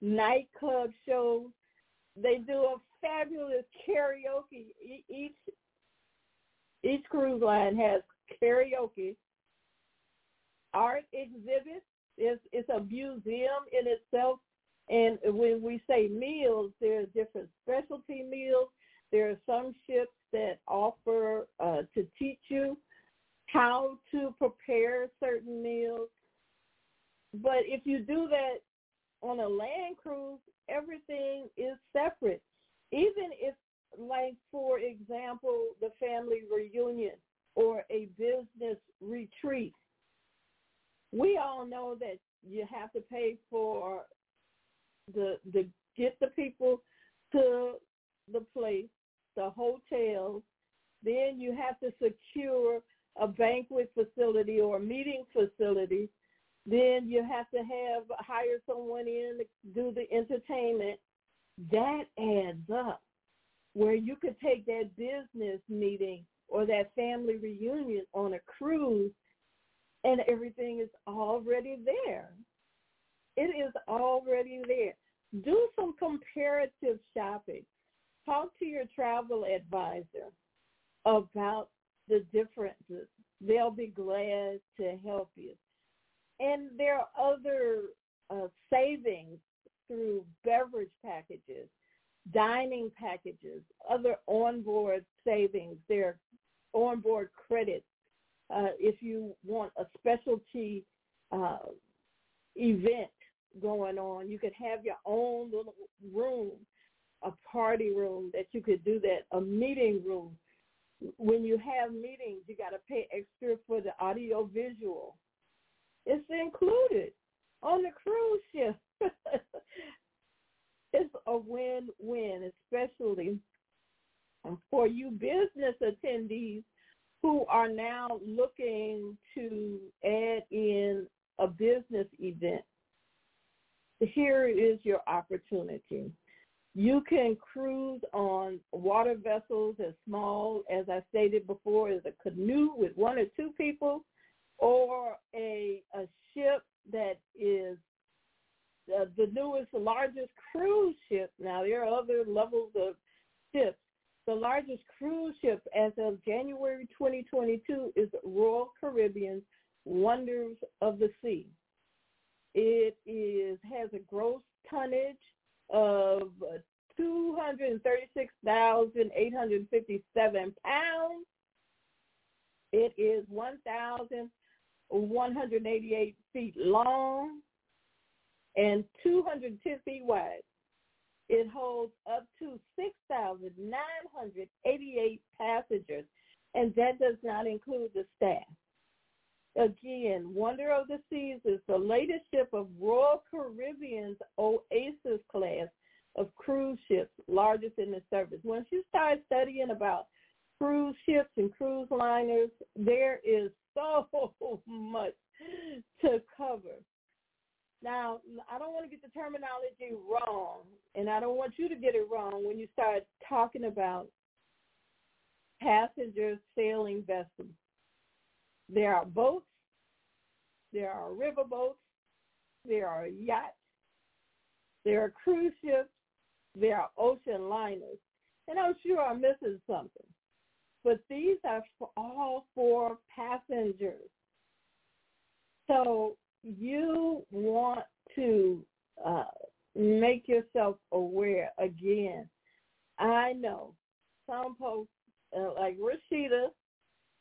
nightclub shows. They do a fabulous karaoke. Each each cruise line has karaoke, art exhibits. It's, it's a museum in itself. And when we say meals, there are different specialty meals. There are some ships that offer uh, to teach you how to prepare certain meals. But if you do that on a land cruise, everything is separate. Even if, like, for example, the family reunion or a business retreat, we all know that you have to pay for the the get the people to the place, the hotels. Then you have to secure a banquet facility or a meeting facility. Then you have to have hire someone in to do the entertainment. That adds up. Where you could take that business meeting or that family reunion on a cruise and everything is already there. It is already there. Do some comparative shopping. Talk to your travel advisor about the differences. They'll be glad to help you. And there are other uh, savings through beverage packages, dining packages, other onboard savings. There are onboard credits uh, if you want a specialty uh, event going on, you could have your own little room, a party room that you could do that, a meeting room. When you have meetings, you got to pay extra for the audio visual. It's included on the cruise ship. it's a win-win, especially for you business attendees who are now looking to add in a business event. Here is your opportunity. You can cruise on water vessels as small as I stated before as a canoe with one or two people or a, a ship that is uh, the newest, largest cruise ship. Now, there are other levels of ships, the largest cruise ship as of January 2022 is Royal Caribbean's Wonders of the Sea. It is has a gross tonnage of 236,857 pounds. It is 1,188 feet long and 210 feet wide. It holds up to 6,988 passengers, and that does not include the staff. Again, Wonder of the Seas is the latest ship of Royal Caribbean's Oasis class of cruise ships, largest in the service. Once you start studying about cruise ships and cruise liners, there is so much to cover. Now, I don't want to get the terminology wrong, and I don't want you to get it wrong when you start talking about passenger sailing vessels. There are boats, there are river boats, there are yachts, there are cruise ships, there are ocean liners, and I'm sure I'm missing something. But these are for all for passengers. So you want to uh, make yourself aware again. I know some folks, uh, like Rashida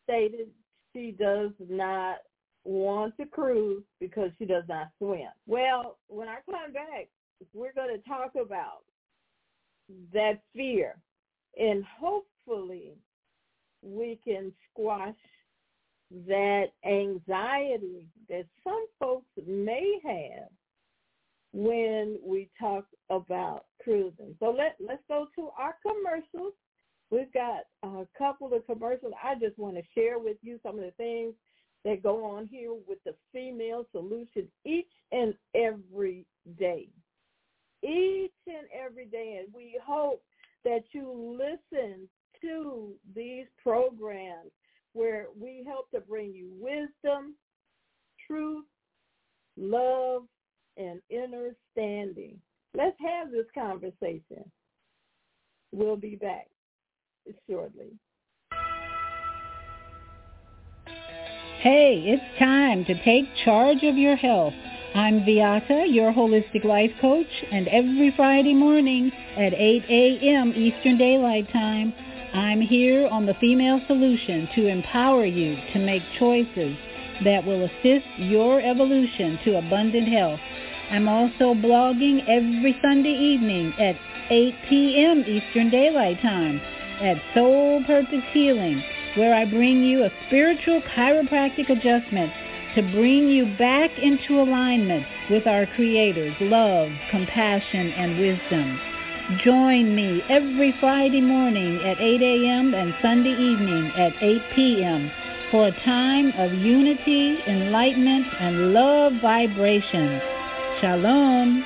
stated, she does not want to cruise because she does not swim. Well, when I come back, we're going to talk about that fear and hopefully we can squash that anxiety that some folks may have when we talk about cruising. So let, let's go to our commercials. We've got a couple of commercials. I just want to share with you some of the things that go on here with the female solution each and every day. Each and every day. And we hope that you listen to these programs where we help to bring you wisdom, truth, love, and understanding. Let's have this conversation. We'll be back shortly. Hey, it's time to take charge of your health. I'm Viata, your holistic life coach, and every Friday morning at 8 a.m. Eastern Daylight Time, I'm here on the Female Solution to empower you to make choices that will assist your evolution to abundant health. I'm also blogging every Sunday evening at 8 p.m. Eastern Daylight Time at Soul Purpose Healing, where I bring you a spiritual chiropractic adjustment to bring you back into alignment with our Creator's love, compassion, and wisdom. Join me every Friday morning at 8 a.m. and Sunday evening at 8 p.m. for a time of unity, enlightenment, and love vibrations. Shalom.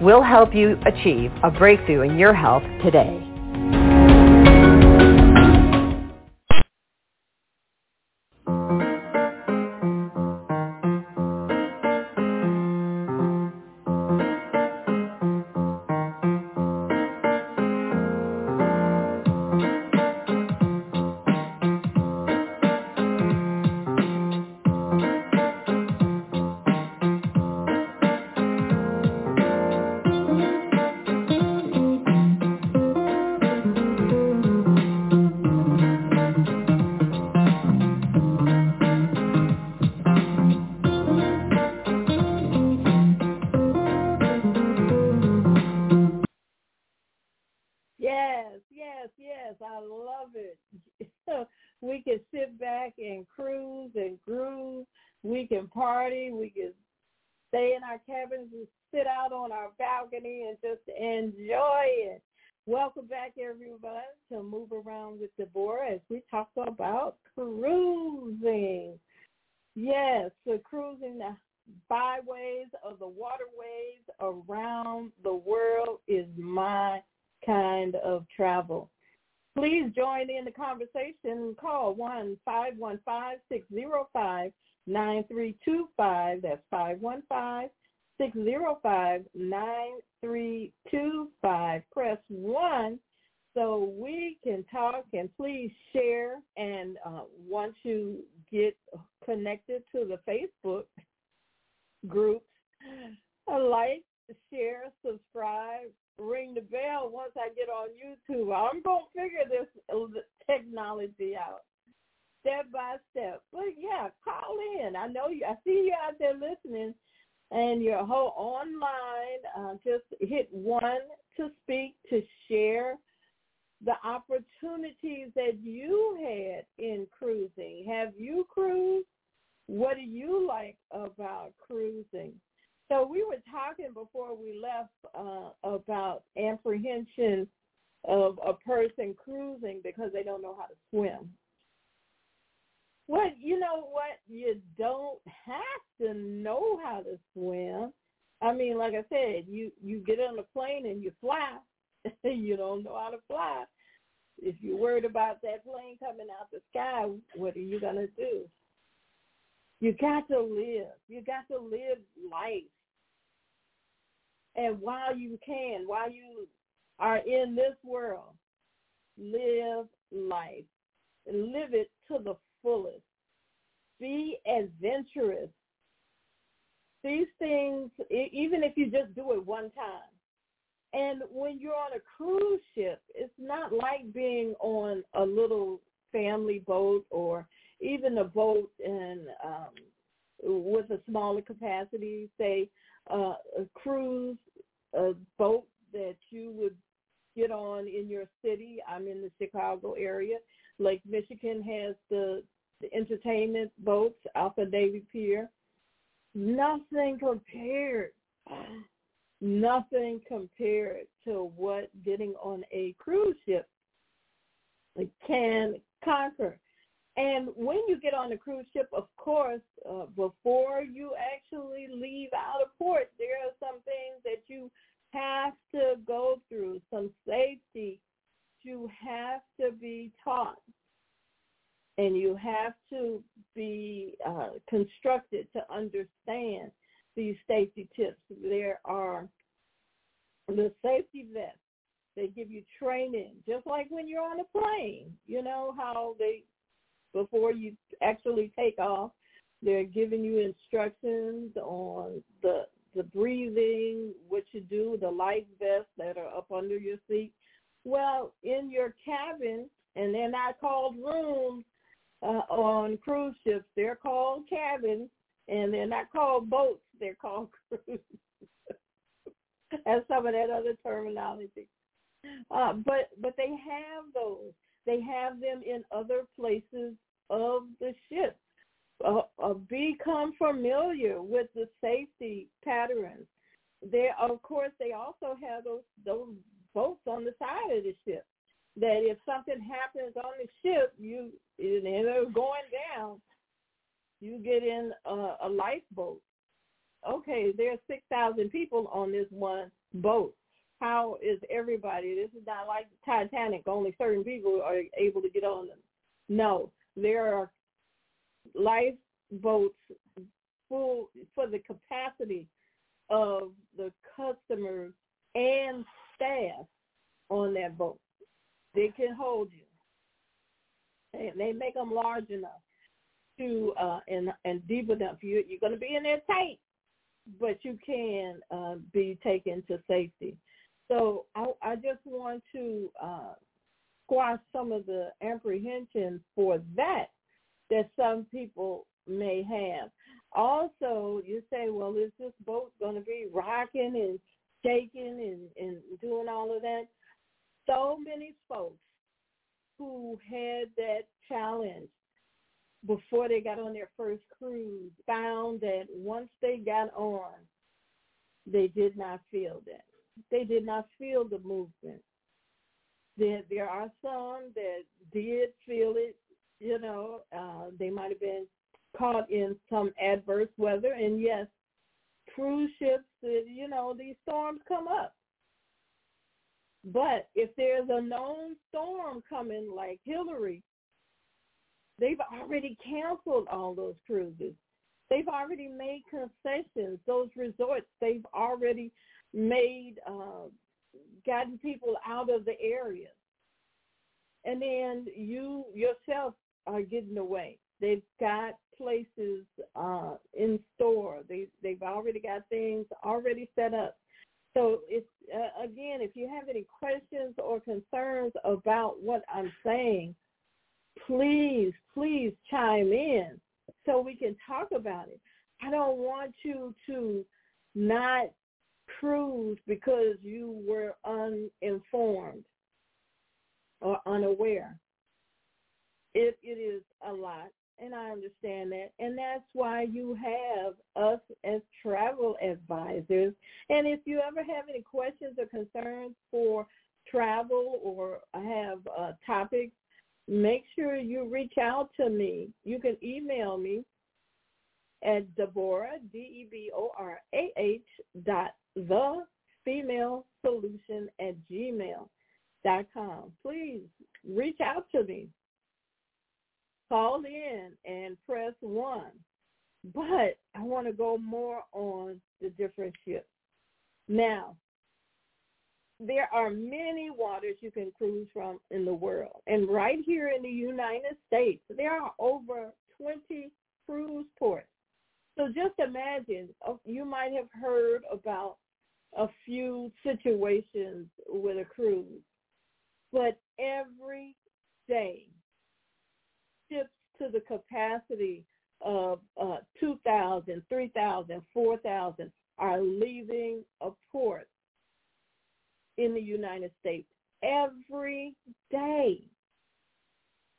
We'll help you achieve a breakthrough in your health today. Party. We can stay in our cabins and sit out on our balcony and just enjoy it. Welcome back, everyone, to Move Around with Deborah as we talk about cruising. Yes, so cruising the byways of the waterways around the world is my kind of travel. Please join in the conversation. Call 1-515-605-9325. That's 515-605-9325. Press 1 so we can talk and please share. And uh, once you get connected to the Facebook groups, like, share, subscribe, ring the bell once I get on YouTube. I'm going to figure this technology out step by step. But yeah, call in. I know you. I see you out there listening. and your whole online. Uh, just hit one to speak to share the opportunities that you had in cruising. Have you cruised? What do you like about cruising? So we were talking before we left uh, about apprehension of a person cruising because they don't know how to swim. Well, you know what? You don't have to know how to swim. I mean, like I said, you you get on a plane and you fly. you don't know how to fly. If you're worried about that plane coming out the sky, what are you gonna do? You got to live. You got to live life. And while you can, while you are in this world, live life. Live it to the fullest. Be adventurous. These things, even if you just do it one time. And when you're on a cruise ship, it's not like being on a little family boat or even a boat and um, with a smaller capacity, say uh, a cruise a boat that you would get on in your city. I'm in the Chicago area. Lake Michigan has the, the entertainment boats, Alpha Navy Pier. Nothing compared, nothing compared to what getting on a cruise ship can conquer. And when you get on a cruise ship, of course, uh, before you actually leave out of port, there are some things that you have to go through, some safety you have to be taught. And you have to be uh, constructed to understand these safety tips. There are the safety vests. They give you training, just like when you're on a plane. You know how they before you actually take off. They're giving you instructions on the the breathing, what you do, the life vests that are up under your seat. Well, in your cabin, and they're not called rooms uh, on cruise ships. They're called cabins, and they're not called boats. They're called cruises. That's some of that other terminology. Uh, but but they have those. They have them in other places of the ship. Uh, uh, become familiar with the safety patterns. There, of course, they also have those those boats on the side of the ship. That if something happens on the ship, you and they're going down, you get in a, a lifeboat. Okay, there's six thousand people on this one boat. How is everybody? This is not like Titanic. Only certain people are able to get on them. No, there are lifeboats full for the capacity of the customers and staff on that boat. They can hold you. They, they make them large enough to uh, and and deep enough. You you're going to be in there tight, but you can uh, be taken to safety. So I, I just want to uh, squash some of the apprehension for that that some people may have. Also, you say, well, is this boat going to be rocking and shaking and, and doing all of that? So many folks who had that challenge before they got on their first cruise found that once they got on, they did not feel that. They did not feel the movement. There, there are some that did feel it you know, uh, they might have been caught in some adverse weather. And yes, cruise ships, uh, you know, these storms come up. But if there's a known storm coming like Hilary, they've already canceled all those cruises. They've already made concessions. Those resorts, they've already made, uh, gotten people out of the area. And then you yourself are getting away. They've got places uh, in store. They they've already got things already set up. So it's uh, again, if you have any questions or concerns about what I'm saying, please please chime in so we can talk about it. I don't want you to not cruise because you were uninformed or unaware. It it is a lot, and I understand that, and that's why you have us as travel advisors. And if you ever have any questions or concerns for travel or have uh, topics, make sure you reach out to me. You can email me at Deborah, D-E-B-O-R-A-H dot the female solution at gmail dot com. Please reach out to me. Call in and press one. But I want to go more on the different ships. Now, there are many waters you can cruise from in the world. And right here in the United States, there are over 20 cruise ports. So just imagine, uh, you might have heard about a few situations with a cruise, but every day to the capacity of uh, 2,000, 3,000, 4,000 are leaving a port in the United States every day.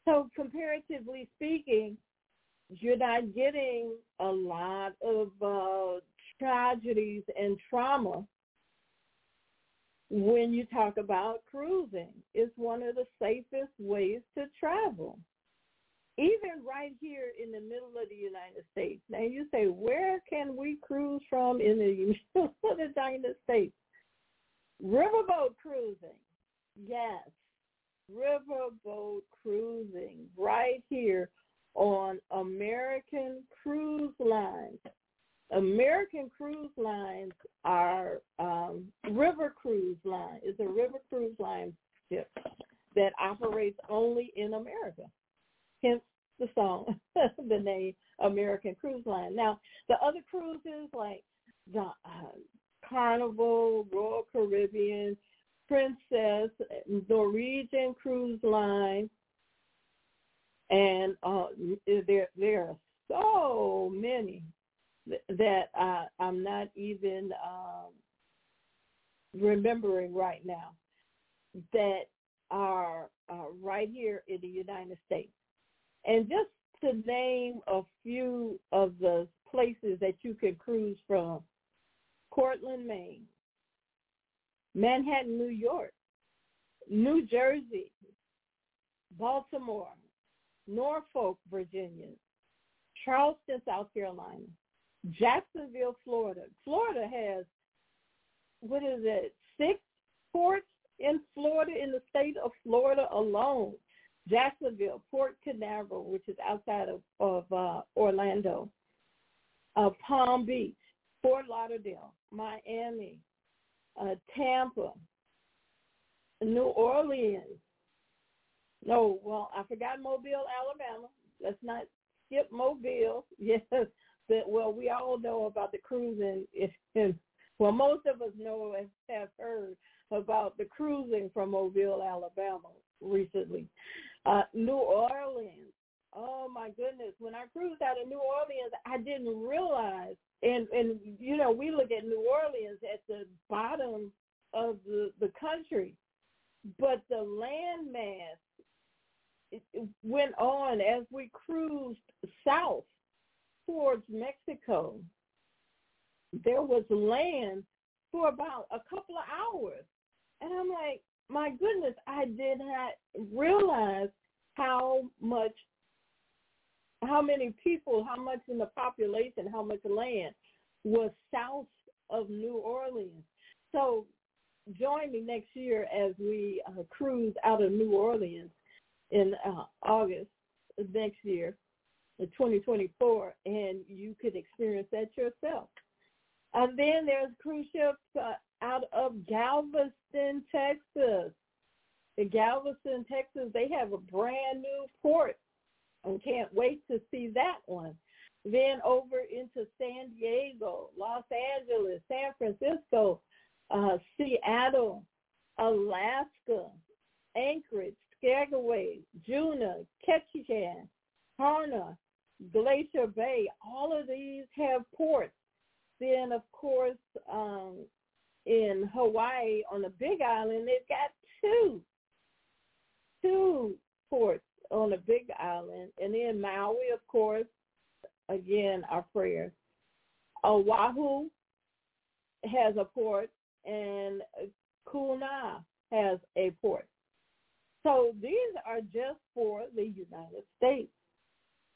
So comparatively speaking, you're not getting a lot of uh, tragedies and trauma when you talk about cruising. It's one of the safest ways to travel. Even right here in the middle of the United States. Now you say, where can we cruise from in the middle of the United States? Riverboat cruising. Yes. Riverboat cruising right here on American Cruise Lines. American Cruise Lines are um, River Cruise Line. It's a River Cruise Line ship that operates only in America. Hence the song, the name American Cruise Line. Now, the other cruises like the uh, Carnival, Royal Caribbean, Princess, Norwegian Cruise Line, and uh, there there are so many that I, I'm not even um, remembering right now that are uh, right here in the United States. And just to name a few of the places that you can cruise from, Portland, Maine, Manhattan, New York, New Jersey, Baltimore, Norfolk, Virginia, Charleston, South Carolina, Jacksonville, Florida. Florida has, what is it, six ports in Florida, in the state of Florida alone. Jacksonville, Port Canaveral, which is outside of, of uh, Orlando, uh, Palm Beach, Fort Lauderdale, Miami, uh, Tampa, New Orleans. No, well, I forgot Mobile, Alabama. Let's not skip Mobile. Yes, that well, we all know about the cruising. Well, most of us know and have heard about the cruising from Mobile, Alabama recently. Uh, New Orleans. Oh my goodness! When I cruised out of New Orleans, I didn't realize. And and you know, we look at New Orleans at the bottom of the the country, but the landmass went on as we cruised south towards Mexico, there was land for about a couple of hours. And I'm like, my goodness, I did not realize how much, how many people, how much in the population, how much land was south of New Orleans. So join me next year as we uh, cruise out of New Orleans in uh, August next year in 2024, and you could experience that yourself. And then there's cruise ships uh, out of Galveston, Texas. In Galveston, Texas, they have a brand new port. I can't wait to see that one. Then over into San Diego, Los Angeles, San Francisco, uh, Seattle, Alaska, Anchorage, Skagway, Juneau, Ketchikan, Hoonah, Glacier Bay, all of these have ports. Then, of course, um, in Hawaii on the Big Island, they've got two, two ports on the Big Island, and then Maui, of course. Again, our prayers. Oahu has a port, and Kona has a port. So these are just for the United States.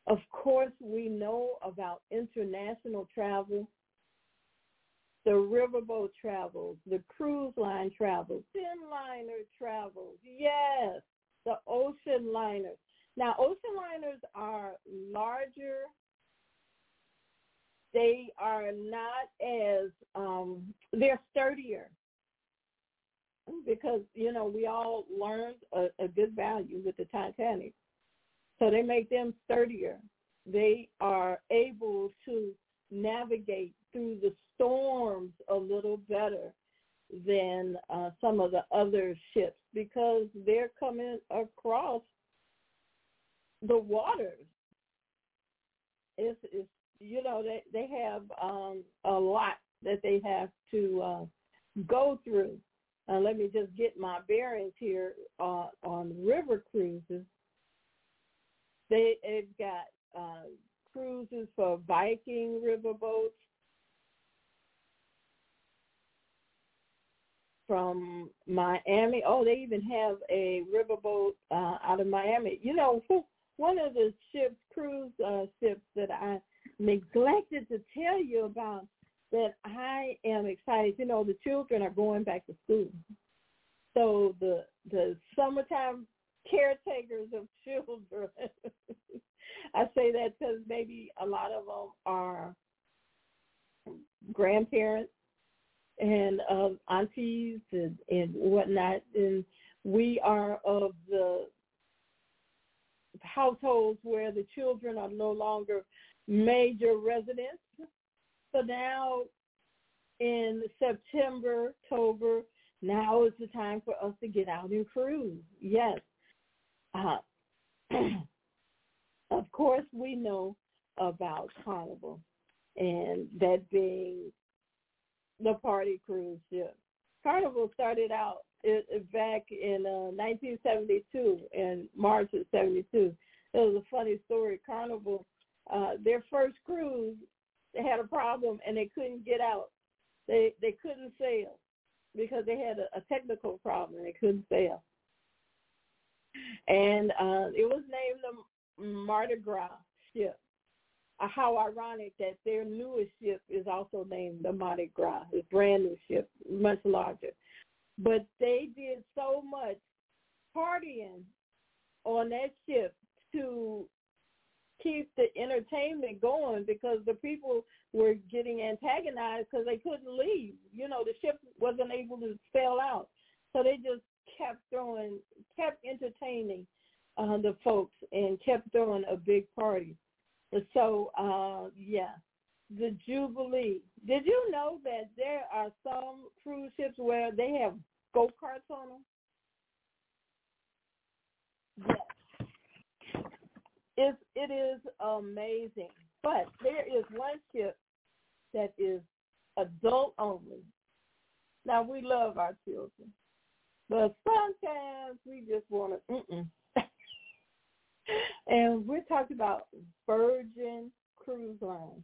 Of course, we know about international travel, the riverboat travels, the cruise line travels, thin liner travels, yes, the ocean liners. Now, ocean liners are larger. They are not as, um, they're sturdier because, you know, we all learned a, a good value with the Titanic. So they make them sturdier. They are able to navigate through the storms a little better than uh, some of the other ships because they're coming across the waters. It's, it's you know they they have um, a lot that they have to uh, go through. Uh, let me just get my bearings here uh, on river cruises. They, they've got uh, cruises for Viking riverboats from Miami. Oh, they even have a riverboat uh, out of Miami. You know, one of the ships, cruise uh, ships that I neglected to tell you about that I am excited. You know, the children are going back to school. So the the summertime caretakers of children. I say that because maybe a lot of them are grandparents and uh, aunties and, and whatnot, and we are of the households where the children are no longer major residents. So now in September, October, now is the time for us to get out and cruise. Yes. Uh, of course, we know about Carnival and that being the party cruise ship. Carnival started out it back in uh, 1972, in March of 72. It was a funny story. Carnival, uh, their first cruise, they had a problem and they couldn't get out. They they couldn't sail because they had a, a technical problem and they couldn't sail. And uh, it was named the Mardi Gras ship. Uh, how ironic that their newest ship is also named the Mardi Gras, a brand new ship, much larger. But they did so much partying on that ship to keep the entertainment going because the people were getting antagonized because they couldn't leave. You know, the ship wasn't able to sail out. So they just kept throwing, kept entertaining uh, the folks and kept throwing a big party. So, uh, yeah, the Jubilee. Did you know that there are some cruise ships where they have go-karts on them? Yes. It's, it is amazing. But there is one ship that is adult only. Now, we love our children. But sometimes we just want to. and we're talking about Virgin Cruise Line.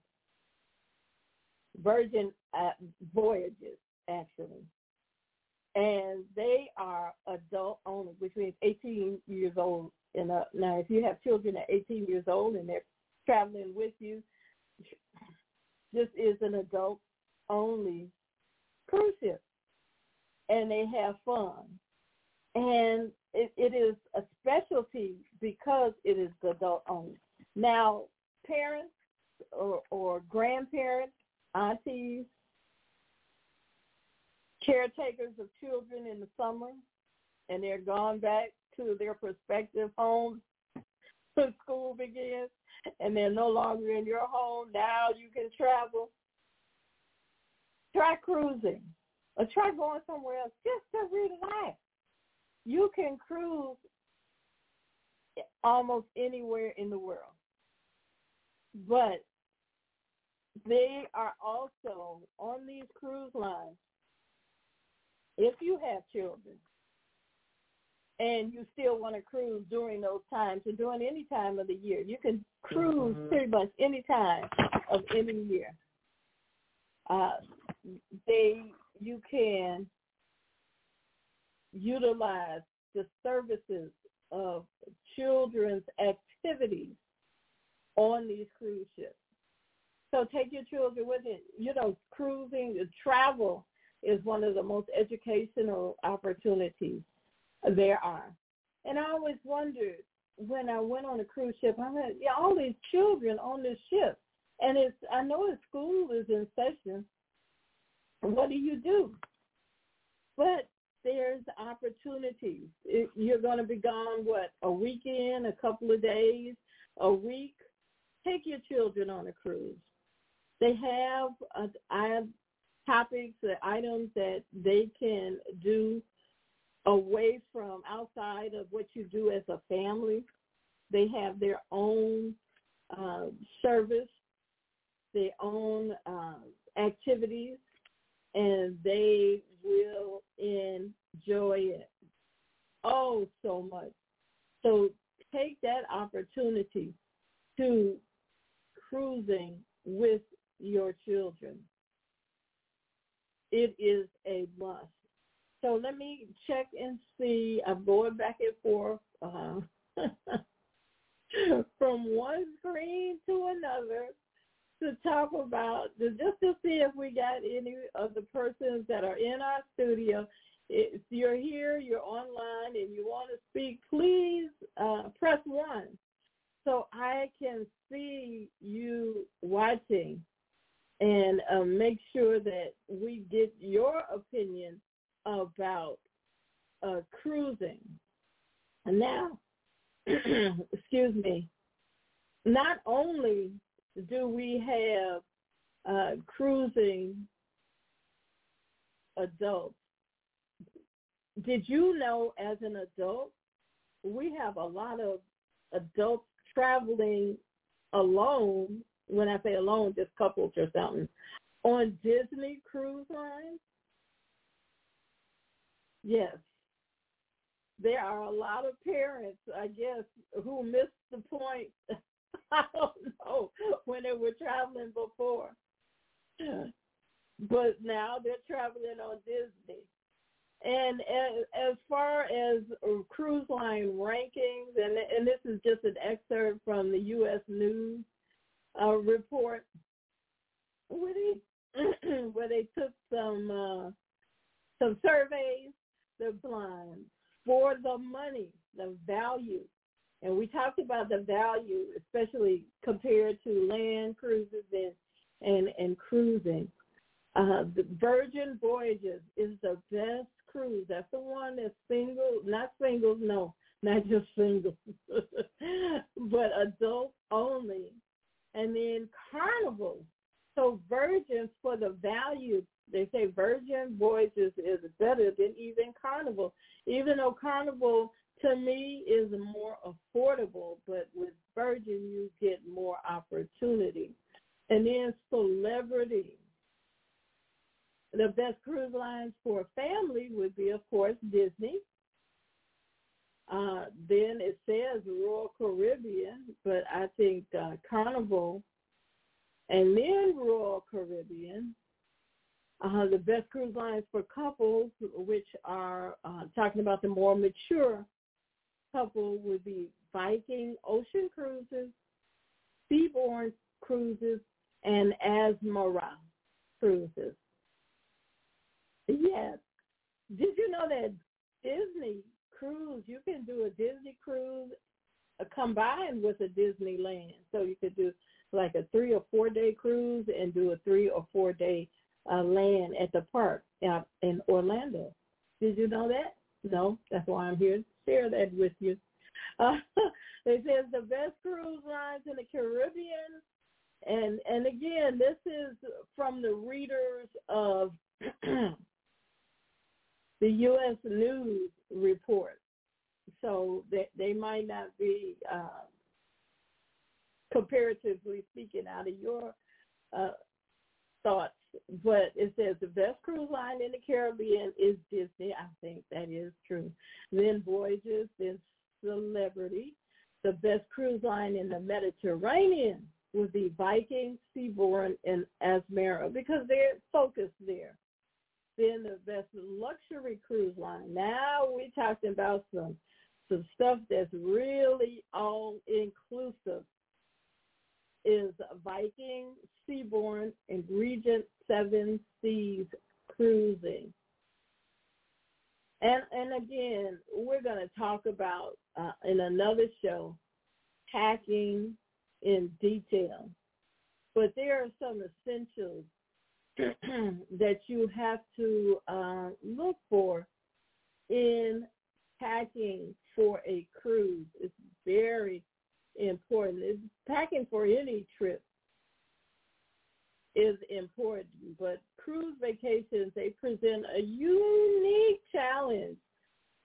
Virgin uh, Voyages, actually. And they are adult only, which means 18 years old and up. Now, if you have children at 18 years old and they're traveling with you, this is an adult only cruise ship and they have fun. And it, it is a specialty because it is adult only. Now, parents or, or grandparents, aunties, caretakers of children in the summer, and they're gone back to their prospective homes when school begins, and they're no longer in your home. Now you can travel. Try cruising or try going somewhere else just to relax. You can cruise almost anywhere in the world. But they are also on these cruise lines. if you have children and you still want to cruise during those times or during any time of the year, you can cruise Mhm. pretty much any time of any year. Uh, they you can utilize the services of children's activities on these cruise ships. So take your children with it. You know, cruising, uh, travel is one of the most educational opportunities there are. And I always wondered when I went on a cruise ship, I had yeah, all these children on this ship. And it's I know the school is in session. What do you do? But there's opportunities. If you're going to be gone, what, a weekend, a couple of days, a week? Take your children on a cruise. They have uh, I have topics, uh, items that they can do away from outside of what you do as a family. They have their own uh, service, their own uh, activities, and they will enjoy it. Oh, so much. So take that opportunity to cruising with your children. It is a must. So let me check and see. I'm going back and forth uh, from one screen to another to talk about just to see if we got any of the persons that are in our studio. If you're here, you're online, and you want to speak, please uh, press one so I can see you watching and uh, make sure that we get your opinion about uh, cruising. And now, excuse me, not only do we have uh, cruising adults, did you know as an adult, we have a lot of adults traveling alone, when I say alone, just couples or something, on Disney cruise lines? Yes. There are a lot of parents, I guess, who missed the point, I don't know, when they were traveling before. But now they're traveling on Disney. And as, as far as cruise line rankings, and, and this is just an excerpt from the U.S. News uh, report, where they, where they took some uh, some surveys, the blind for the money, the value, and we talked about the value, especially compared to land cruises and and, and cruising. Uh, the Virgin Voyages is the best cruise. That's the one that's single, not singles, no, not just singles, but adults only. And then Carnival. So Virgins for the value, they say Virgin Voyages is better than even Carnival. Even though Carnival to me is more affordable, but with Virgin you get more opportunity. And then Celebrity the best cruise lines for a family would be, of course, Disney. Uh, then it says Royal Caribbean, but I think uh, Carnival, and then Royal Caribbean. Uh, the best cruise lines for couples, which are uh, talking about the more mature couple, would be Viking Ocean Cruises, Seabourn Cruises, and Azamara Cruises. Yes. Did you know that Disney cruise, you can do a Disney cruise uh, combined with a Disneyland. So you could do like a three or four day cruise and do a three or four day uh, land at the park out in Orlando. Did you know that? No, that's why I'm here share that with you. Uh, it says the best cruise lines in the Caribbean, and and again, this is from the readers of the U.S. News report. So they, they might not be, uh, comparatively speaking, out of your uh, thoughts but it says the best cruise line in the Caribbean is Disney. I think that is true. Then Voyages, then Celebrity. The best cruise line in the Mediterranean would be Viking, Seabourn, and Azamara because they're focused there. Then the best luxury cruise line. Now we're talking about some some stuff that's really all inclusive is Viking, Seabourn, and Regent Seven Seas Cruising. And and again, we're going to talk about uh, in another show packing in detail. But there are some essentials that you have to uh, look for in packing for a cruise. It's very important. It's packing for any trip is important, but cruise vacations, they present a unique challenge,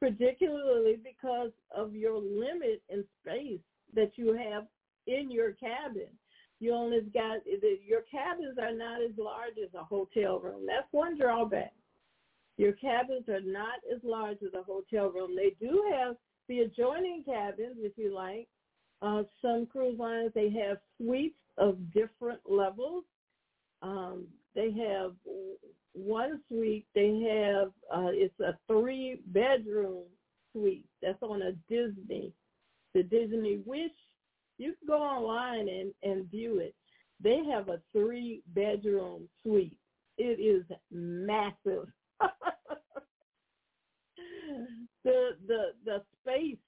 particularly because of your limit in space that you have in your cabin. You only got, your cabins are not as large as a hotel room. That's one drawback. Your cabins are not as large as a hotel room. They do have the adjoining cabins, if you like. Uh, some cruise lines, they have suites of different levels. Um, they have one suite. They have uh, it's a three bedroom suite. That's on a Disney, the Disney Wish. You can go online and and view it. They have a three bedroom suite. It is massive. the the the space.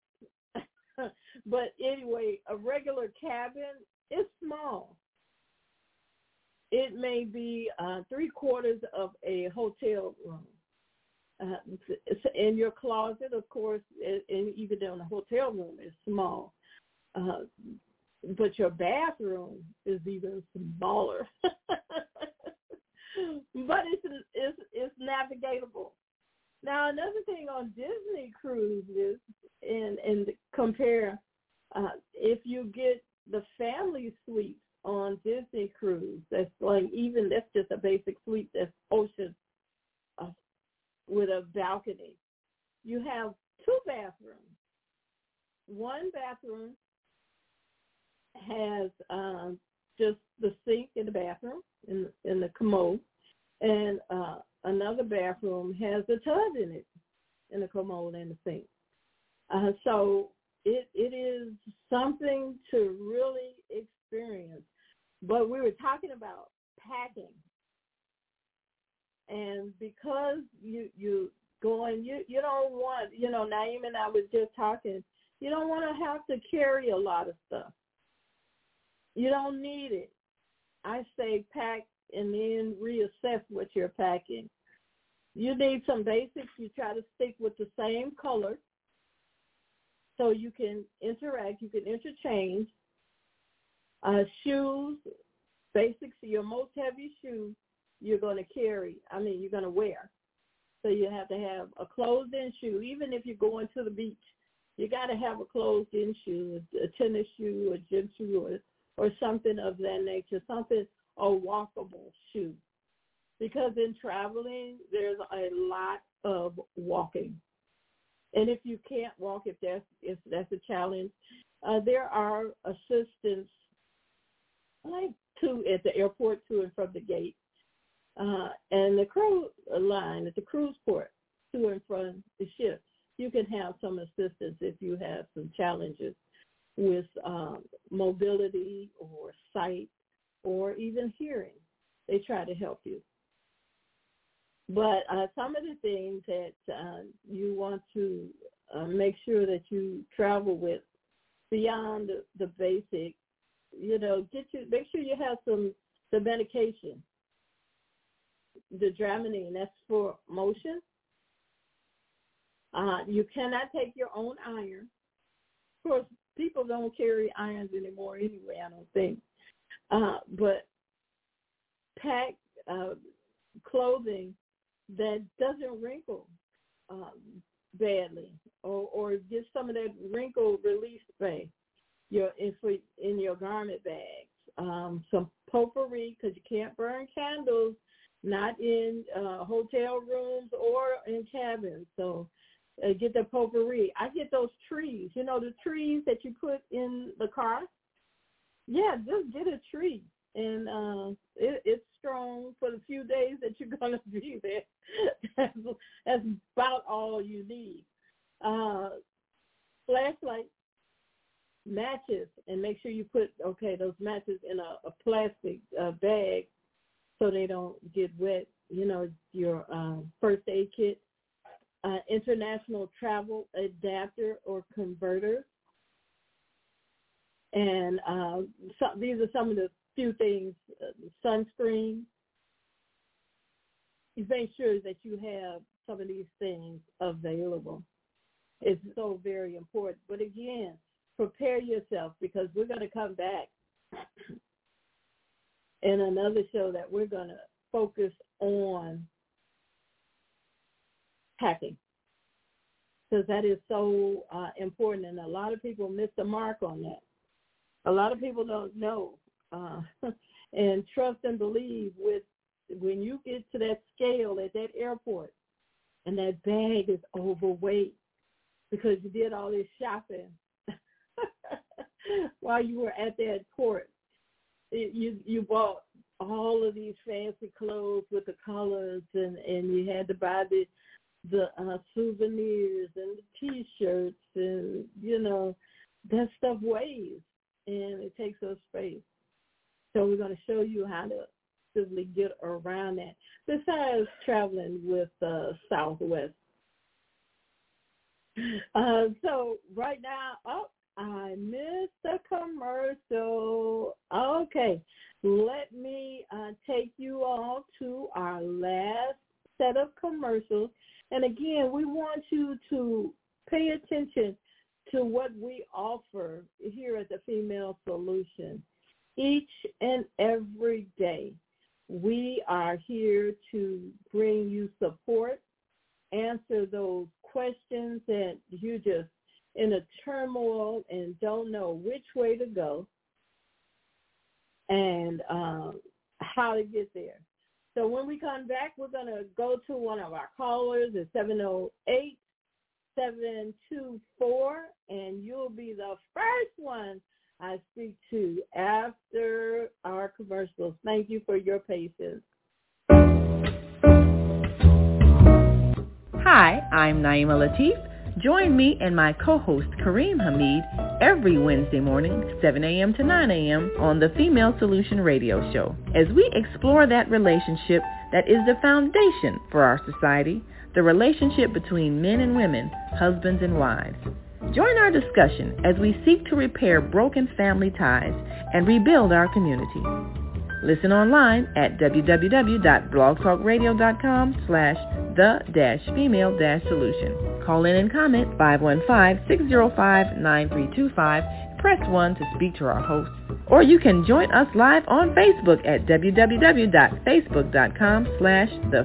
but anyway, a regular cabin is small it may be uh, three quarters of a hotel room. Uh, in your closet, of course, and even in a hotel room is small. Uh, but your bathroom is even smaller. but it's, it's it's navigatable. Now another thing on Disney cruises and and compare uh, if you get the family suite on Disney cruise that's like even that's just a basic suite that's ocean uh, with a balcony. You have two bathrooms. One bathroom has um, just the sink in the bathroom in in the commode, and uh, another bathroom has a tub in it, in the commode and the sink. Uh, so it it is something to really experience. But we were talking about packing. And because you you going you you don't want you know, Naeem and I was just talking, you don't want to have to carry a lot of stuff. You don't need it. I say pack and then reassess what you're packing. You need some basics. You try to stick with the same color so you can interact, you can interchange uh, shoes, basics, your most heavy shoe you're going to carry, I mean, you're going to wear. So you have to have a closed-in shoe, even if you're going to the beach. You got to have a closed-in shoe, a tennis shoe, a gym shoe, or, or something of that nature, something, a walkable shoe. Because in traveling, there's a lot of walking. And if you can't walk, if that's, if that's a challenge, uh, there are assistance like to at the airport to and from the gate, uh, and the crew line at the cruise port to and from the ship. You can have some assistance if you have some challenges with um, mobility or sight or even hearing. They try to help you. But uh, some of the things that uh, you want to uh, make sure that you travel with beyond the, the basic you know, get you make sure you have some the medication. The Dramamine, that's for motion. Uh, you cannot take your own iron. Of course, people don't carry irons anymore anyway, I don't think. Uh, but pack uh, clothing that doesn't wrinkle um, badly or, or get some of that wrinkle release spray your we, in your garment bags. Um, some potpourri because you can't burn candles not in uh, hotel rooms or in cabins. So uh, get the potpourri. I get those trees. You know the trees that you put in the car. Yeah, just get a tree, and uh, it, it's strong for the few days that you're gonna be there. that's, that's about all you need. Uh, flashlight, matches, and make sure you put okay those matches in a, a plastic uh, bag so they don't get wet. You know your um, first aid kit uh, international travel adapter or converter. And uh, so, these are some of the few things, uh, sunscreen. You make sure that you have some of these things available. It's so very important. But again, prepare yourself because we're going to come back in another show that we're going to focus on packing because that is so uh, important and a lot of people miss the mark on that. A lot of people don't know uh, and trust and believe with when you get to that scale at that airport and that bag is overweight because you did all this shopping while you were at that port. It, you you bought all of these fancy clothes with the colors and and you had to buy the the uh, souvenirs and the T-shirts and you know that stuff weighs and it takes up space. So we're going to show you how to simply get around that. Besides traveling with uh, Southwest. Uh, so right now, oh, I missed a commercial. Okay, let me uh, take you all to our last set of commercials and again, we want you to pay attention to what we offer here at the Female Solution. Each and every day, we are here to bring you support, answer those questions that you just in a turmoil and don't know which way to go and um, how to get there. So when we come back, we're going to go to one of our callers at 708 724, and you'll be the first one I speak to after our commercials. Thank you for your patience. Hi, I'm Naima Latif Join me and my co-host Kareem Hamid every Wednesday morning, 7 a.m. to 9 a.m. on the Female Solution Radio Show as we explore that relationship that is the foundation for our society, the relationship between men and women, husbands and wives. Join our discussion as we seek to repair broken family ties and rebuild our community. Listen online at www.blogtalkradio.com slash the-female-solution. Call in and comment 515-605-9325. Press 1 to speak to our host. Or you can join us live on Facebook at www.facebook.com slash The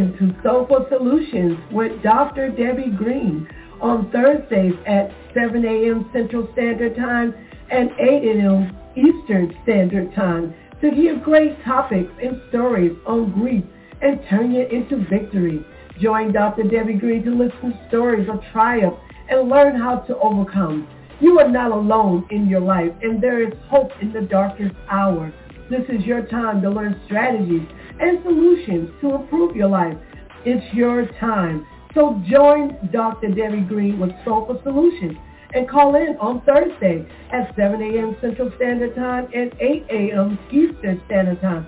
In to Soulful Solutions with Dr. Debbie Green on Thursdays at 7 a.m. Central Standard Time and 8 a.m. Eastern Standard Time to hear great topics and stories on grief and turn it into victory. Join Dr. Debbie Green to listen to stories of triumph and learn how to overcome. You are not alone in your life, and there is hope in the darkest hour. This is your time to learn strategies and solutions to improve your life. It's your time. So join Dr. Debbie Green with Soulful Solutions and call in on Thursday at 7 a.m. Central Standard Time and 8 a.m. Eastern Standard Time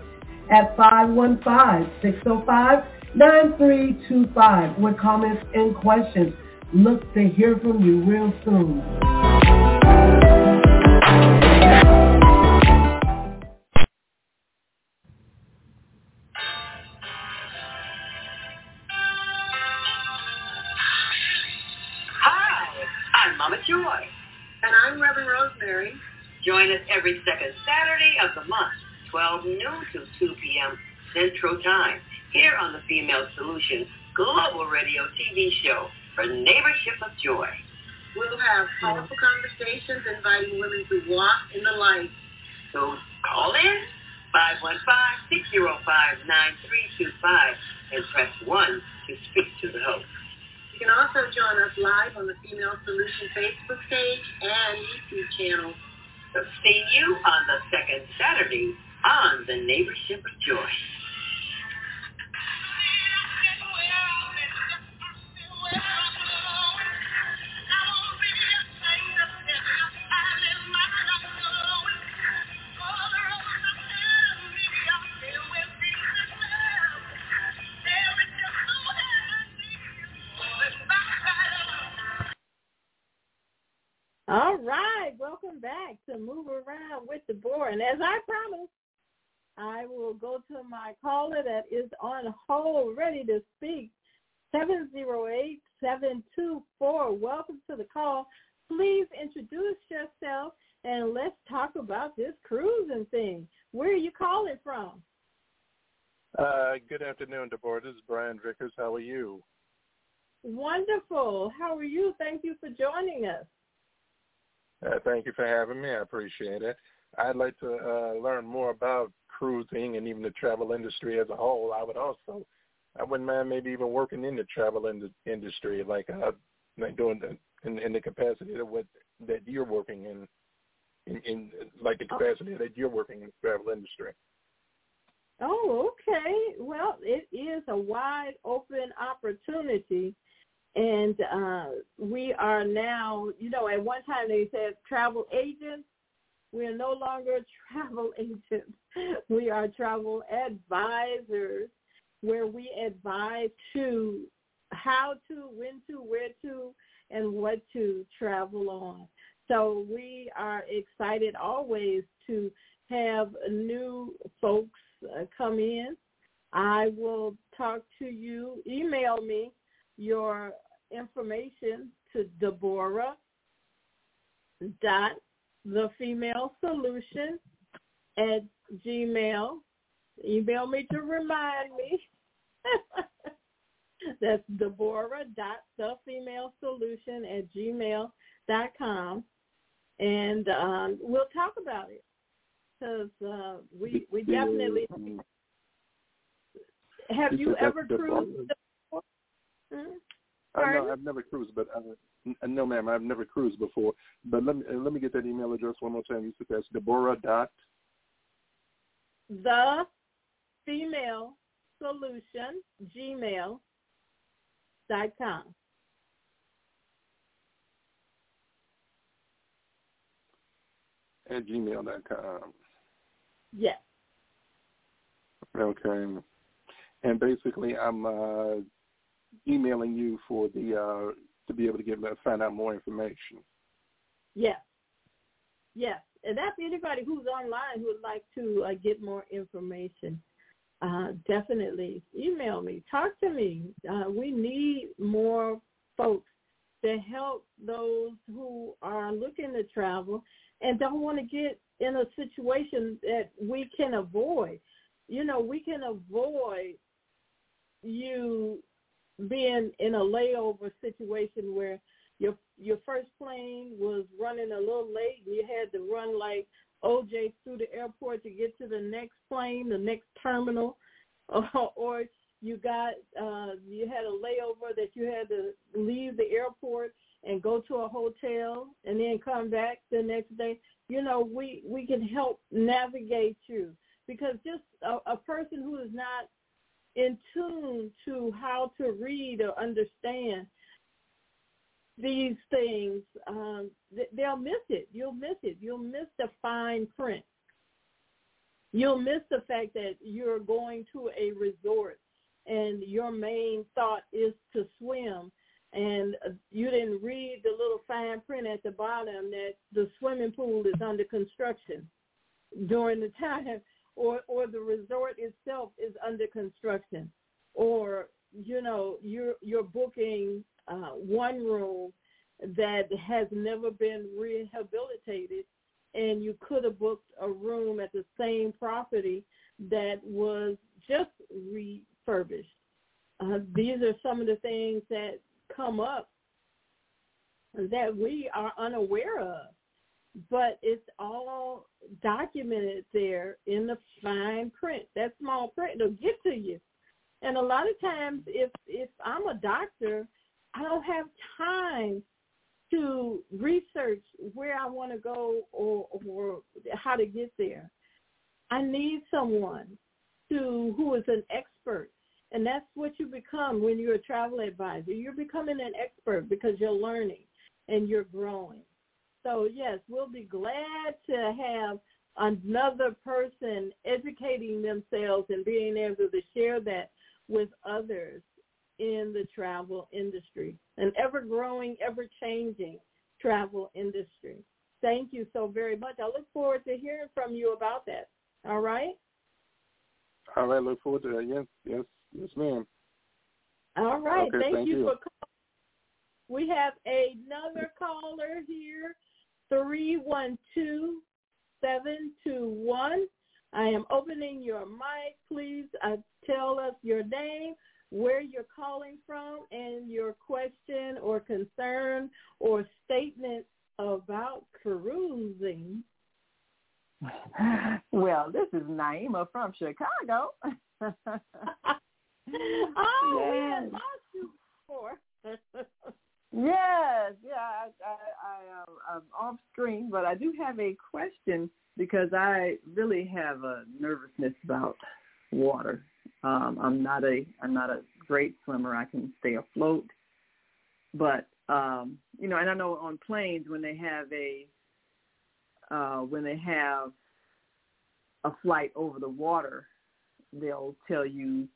at 515-605-9325 with comments and questions. Look to hear from you real soon. Joy. And I'm Reverend Rosemary. Join us every second Saturday of the month, 12 noon to 2 p.m. Central Time, here on the Female Solution Global Radio TV show for Neighborship of Joy. We'll have powerful conversations inviting women to walk in the light. So call in 515-605-9325 and press 1 to speak to the host. You can also join us live on the Female Solution Facebook page and YouTube channel. So see you on the second Saturday on the Neighborship of Joy. And as I promised, I will go to my caller that is on hold, ready to speak. 708-724. Welcome to the call. Please introduce yourself and let's talk about this cruising thing. Where are you calling from? Uh, good afternoon, Deborah. This is Brian Vickers. How are you? Wonderful. How are you? Thank you for joining us. Uh, thank you for having me. I appreciate it. I'd like to uh, learn more about cruising and even the travel industry as a whole. I would also, I wouldn't mind maybe even working in the travel in- industry, like uh, like doing the, in, in the capacity of what that you're working in, in, in like the capacity that you're working in the travel industry. Oh, okay. Well, it is a wide open opportunity and uh, we are now, you know, at one time they said travel agents. We are no longer travel agents. We are travel advisors where we advise to how to, when to, where to, and what to travel on. So we are excited always to have new folks uh, come in. I will talk to you. Email me your information to Deborah dot the female solution at gmail. Email me to remind me. That's Deborah dot the female solution at gmail dot com, and um, we'll talk about it because uh, we we definitely. Have you ever cruised? Hmm? I know I've never cruised, but uh, no, ma'am, I've never cruised before. But let me uh, let me get that email address one more time. You said that's Deborah dot the female solution gmail dot com. At gmail dot com. Yes. Okay. And basically, I'm uh, emailing you for the uh, to be able to get find out more information. Yes, yes, and that's anybody who's online who would like to uh, get more information. Uh, definitely email me, talk to me. Uh, we need more folks to help those who are looking to travel and don't want to get in a situation that we can avoid. You know, we can avoid you being in a layover situation where your your first plane was running a little late and you had to run like OJ through the airport to get to the next plane, the next terminal, or, or you got uh you had a layover that you had to leave the airport and go to a hotel and then come back the next day. You know, we we can help navigate you because just a, a person who is not in tune to how to read or understand these things, um, they'll miss it. You'll miss it. You'll miss the fine print. You'll miss the fact that you're going to a resort and your main thought is to swim and you didn't read the little fine print at the bottom that the swimming pool is under construction during the time or or the resort itself is under construction or you know you're you're booking uh, one room that has never been rehabilitated and you could have booked a room at the same property that was just refurbished. Uh, these are some of the things that come up that we are unaware of. But it's all documented there in the fine print. That small print will get to you. And a lot of times if if I'm a doctor, I don't have time to research where I want to go or, or how to get there. I need someone to who is an expert. And that's what you become when you're a travel advisor. You're becoming an expert because you're learning and you're growing. So yes, we'll be glad to have another person educating themselves and being able to share that with others in the travel industry, an ever-growing, ever-changing travel industry. Thank you so very much. I look forward to hearing from you about that. All right? All right, look forward to that. Yes, yes, yes, ma'am. All right. Okay, thank, thank you, you. for calling. We have another caller here, 312-721. I am opening your mic. Please uh, tell us your name, where you're calling from, and your question or concern or statement about cruising. Well, this is Naima from Chicago. oh, we Yes. had lost you before. Yes, yeah, I, I, I, um, I'm off screen, but I do have a question because I really have a nervousness about water. Um, I'm not a, I'm not a great swimmer. I can stay afloat, but um, you know, and I know on planes when they have a, uh, when they have a flight over the water, they'll tell you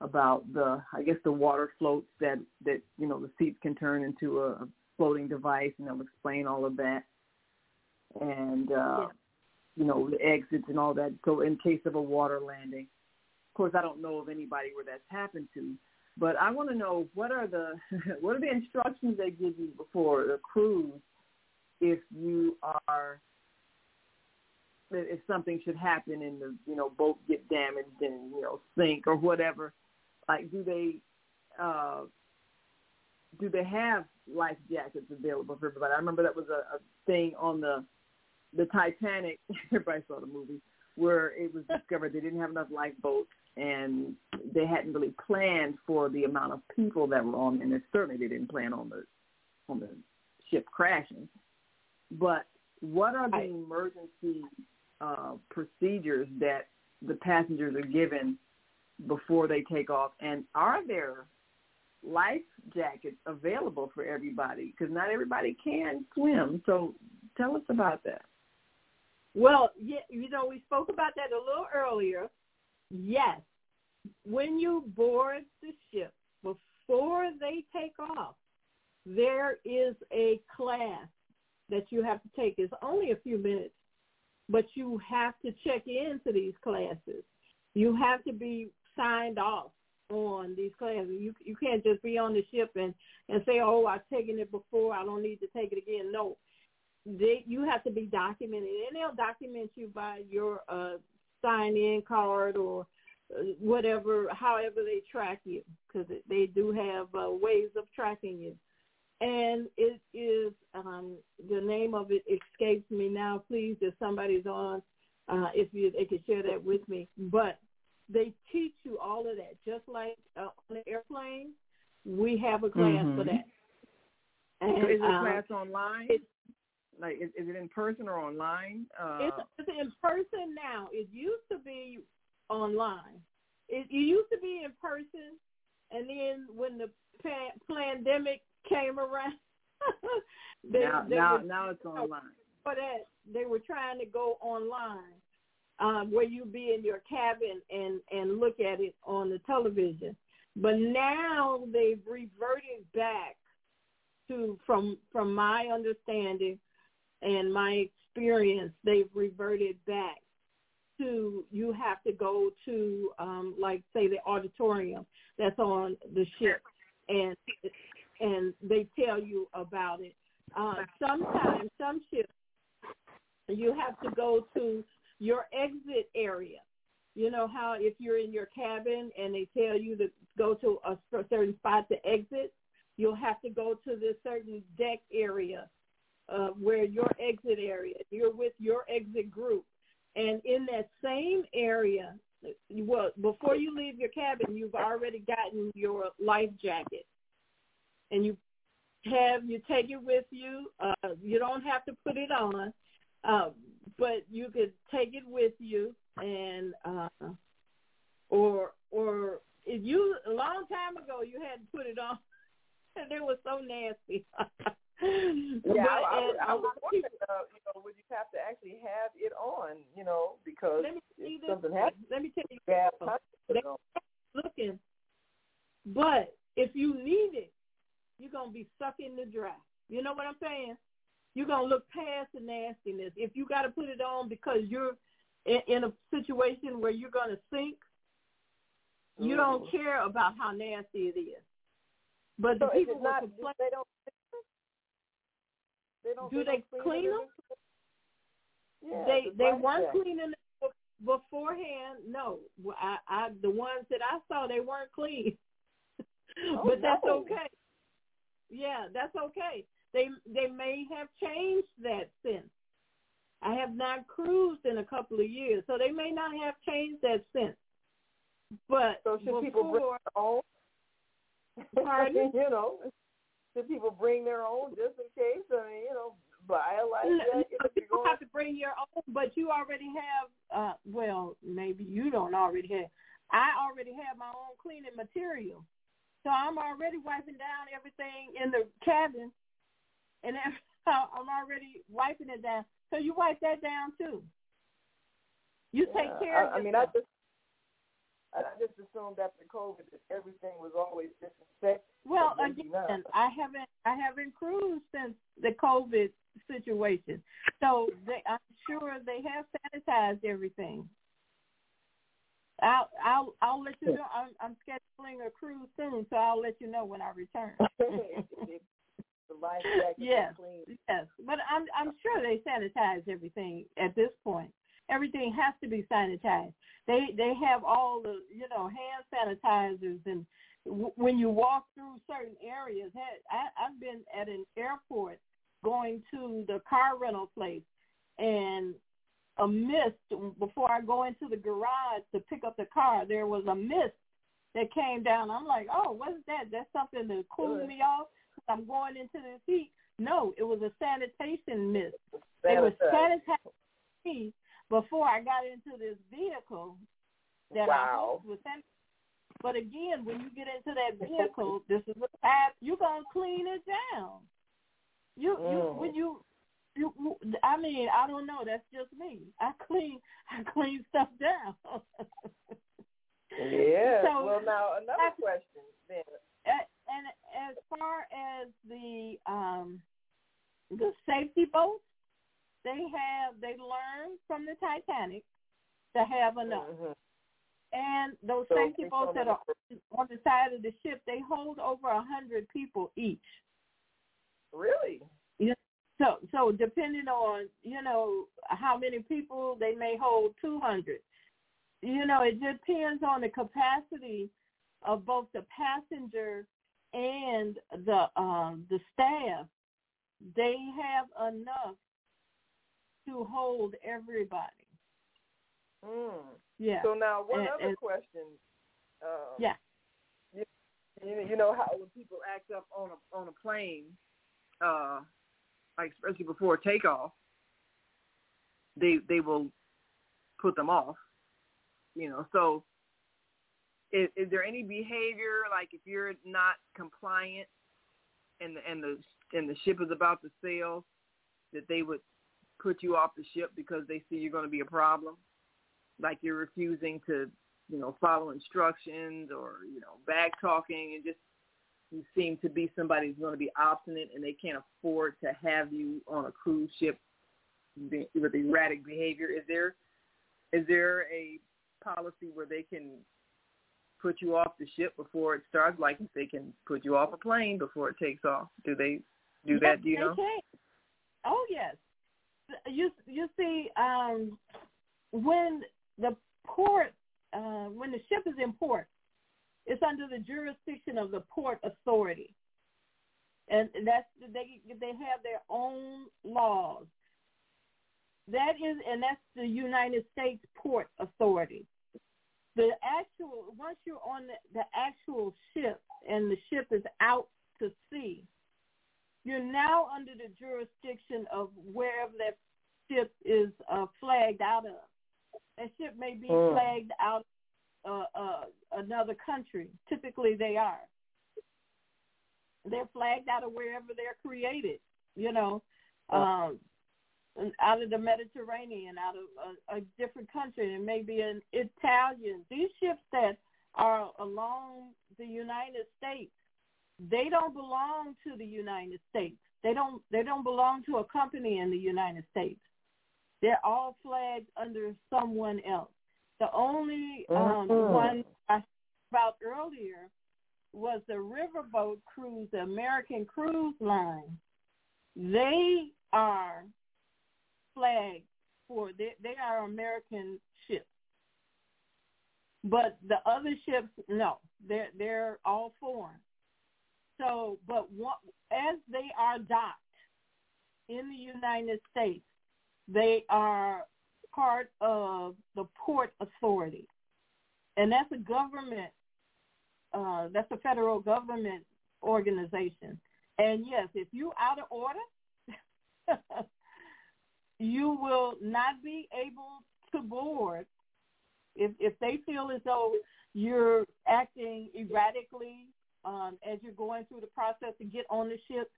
about the I guess the water floats that that you know the seats can turn into a, floating device and they'll explain all of that. And uh you know the exits and all that. So in case of a water landing. Of course I don't know of anybody where that's happened to but I want to know what are the what are the instructions they give you before the cruise if you are if something should happen and the you know boat get damaged and you know sink or whatever like do they uh do they have life jackets available for everybody? I remember that was a, a thing on the the Titanic. Everybody saw the movie where it was discovered they didn't have enough lifeboats and they hadn't really planned for the amount of people that were on, and certainly they didn't plan on the on the ship crashing. But what are the emergency uh, procedures that the passengers are given before they take off, and are there life jackets available for everybody? Because not everybody can swim. So tell us about that. Well, yeah, you know, we spoke about that a little earlier. Yes, when you board the ship, before they take off, there is a class that you have to take. It's only a few minutes, but you have to check into these classes. You have to be signed off on these classes. You you can't just be on the ship and and say, "Oh, I've taken it before. I don't need to take it again." No, they you have to be documented, and they'll document you by your uh, sign-in card or uh, whatever, however they track you, because they do have uh, ways of tracking you. And it is um, the name of it escapes me now. Please, if somebody's on, uh, if you they could share that with me. But they teach you all of that, just like uh, on the airplane. We have a class for Mhm. that. So is the um, class online? like, is, is it in person or online? Uh, It's, it's in person now. It used to be online. It, it used to be in person, and then when the pa- pandemic came around, they, now, they now, were, now it's online. for that they were trying to go online, um, where you be in your cabin and and look at it on the television. But now they've reverted back to from from my understanding and my experience, they've reverted back to you have to go to um like say the auditorium that's on the ship and and they tell you about it. Uh sometimes some ships you have to go to your exit area. You know how if you're in your cabin and they tell you to go to a certain spot to exit, You'll have to go to the certain deck area uh, where your exit area. You're with your exit group, and in that same area, well, before you leave your cabin, you've already gotten your life jacket, and you have you take it with you. Uh, you don't have to put it on, uh, but you could take it with you, and uh, or or if you a long time ago you had to put it on, and it was so nasty. yeah, but, I, I, I was wondering, uh, you know, would you have to actually have it on, you know, because let me if something happens, let me tell you, they looking, but if you need it, you're gonna be sucking the dry. You know what I'm saying? You're gonna look past the nastiness. If you got to put it on because you're in, in a situation where you're gonna sink, you don't Mm-hmm. care about how nasty it is. But the so if people will not, complain. they don't. They don't. Do they, they don't clean them? Yeah, they they weren't jacket. cleaning it beforehand. No, I, I the ones that I saw they weren't clean. Oh, but that's no. okay. Yeah, that's okay. They they may have changed that since. I have not cruised in a couple of years, so they may not have changed that since. But So should before, people bring their own? Pardon? you know, should people bring their own just in case? I mean, you know, buy a life jacket no, you don't have to bring your own, but you already have. uh Well, maybe you don't already have. I already have my own cleaning material, so I'm already wiping down everything in the cabin, and I'm already wiping it down. So you wipe that down too. You take Yeah, care of I, I mean, I just. I just assumed after COVID that everything was always disinfected. Well, maybe not. again, I haven't I haven't cruised since the COVID situation, so they, I'm sure they have sanitized everything. I'll I'll I'll let you know. I'm I'm scheduling a cruise soon, so I'll let you know when I return. the life jacket yes, clean. yes, but I'm I'm sure they sanitize everything at this point. Everything has to be sanitized. They they have all the you know hand sanitizers and w- when you walk through certain areas. I, I've been at an airport going to the car rental place and a mist before I go into the garage to pick up the car. There was a mist that came down. I'm like, oh, what's that? That's something to cool Good. me off. I'm going into the heat. No, it was a sanitation mist. They were Sanitize. sanitizing me before I got into this vehicle that I Wow. hope was san- But again, when you get into that vehicle, this is what happens. You're gonna clean it down. You you Mm. when you you I mean I don't know. That's just me. I clean I clean stuff down. Yeah. So- well, now another question then. And as far as the um the safety boats, they have they learned from the Titanic to have enough. Mhm. And those So safety boats that are on the side of the ship, they hold over a hundred people each. Really? Yeah. So so depending on you know how many people they may hold two hundred. You know it depends on the capacity of both the passenger and the um the staff. They have enough to hold everybody. Mm. Yeah. So now one And- other and- question. Um, Yeah. You, you know how when people act up on a on a plane, uh, like especially before takeoff, they they will put them off. You know, so is, is there any behavior like if you're not compliant and the and the and the ship is about to sail that they would put you off the ship because they see you're going to be a problem, like you're refusing to you know follow instructions or you know back talking and just you seem to be somebody who's going to be obstinate and they can't afford to have you on a cruise ship with erratic behavior. Is there is there a policy where they can put you off the ship before it starts, like if they can put you off a plane before it takes off? Do they do Yes, that? Do you know? can. Oh yes. You you see, um, when the port, uh, when the ship is in port, it's under the jurisdiction of the port authority. and that's they they have their own laws. That is, and that's the United States Port Authority. The actual once you're on the, the actual ship and the ship is out to sea, you're now under the jurisdiction of wherever that ship is uh, flagged out of. That ship may be Mm. flagged out uh, uh, another country. Typically, they are. They're flagged out of wherever they're created. You know, um, out of the Mediterranean, out of a, a different country. It may be an Italian. These ships that are along the United States, they don't belong to the United States. They don't. They don't belong to a company in the United States. They're all flagged under someone else. The only um, Mhm. one I about earlier was the riverboat cruise, the American Cruise Line. They are flagged for they, they are American ships. But the other ships, no, they're they're all foreign. So, but as they are docked in the United States, they are part of the Port Authority, and that's a government. Uh, that's a federal government organization. And yes, if you out of order, you will not be able to board if if they feel as though you're acting erratically um, as you're going through the process to get on the ship,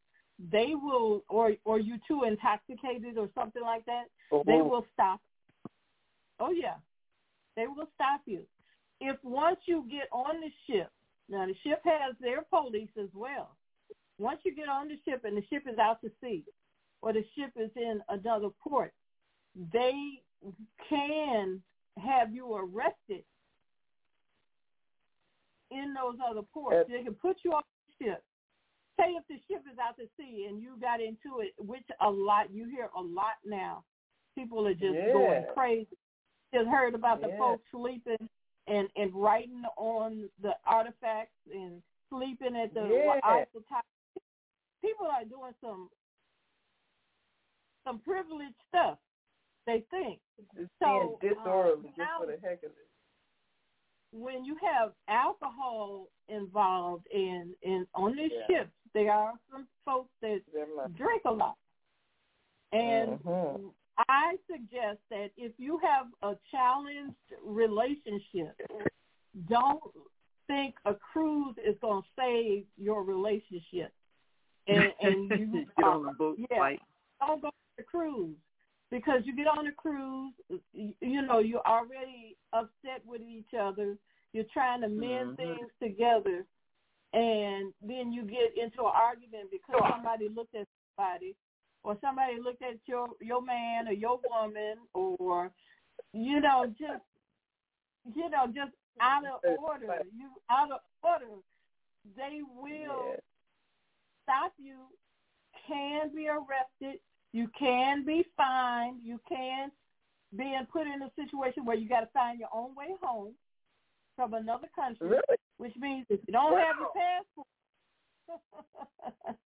they will, or or you too intoxicated or something like that, they Mhm. will stop. Oh yeah, they will stop you. If once you get on the ship, now the ship has their police as well. Once you get on the ship and the ship is out to sea, or the ship is in another port, they can have you arrested in those other ports. They can put you on the ship. Say if the ship is out to sea and you got into it, which a lot you hear a lot now. People are just going Yeah. crazy. Just heard about the Yeah. folks sleeping and and writing on the artifacts and sleeping at the Yeah. People are doing some some privileged stuff. They think It's so. being um, disorderly just for the heck of it. when you have alcohol involved in in on these Yeah. ships, there are some folks that drink a lot, and Mhm. I suggest that if you have a challenged relationship, don't think a cruise is going to save your relationship, and and you Get on the boat, yeah, fight. don't go on the cruise because you get on a cruise, you, know, you're already upset with each other. You're trying to mend Mhm. things together, and then you get into an argument because somebody looked at somebody, or somebody looked at your your man or your woman, or you know, just you know, just out of order. You out of order. They will stop you. Can be arrested. Can be fined. You can be put in a situation where you got to find your own way home from another country, Really? which means if you don't have your passport,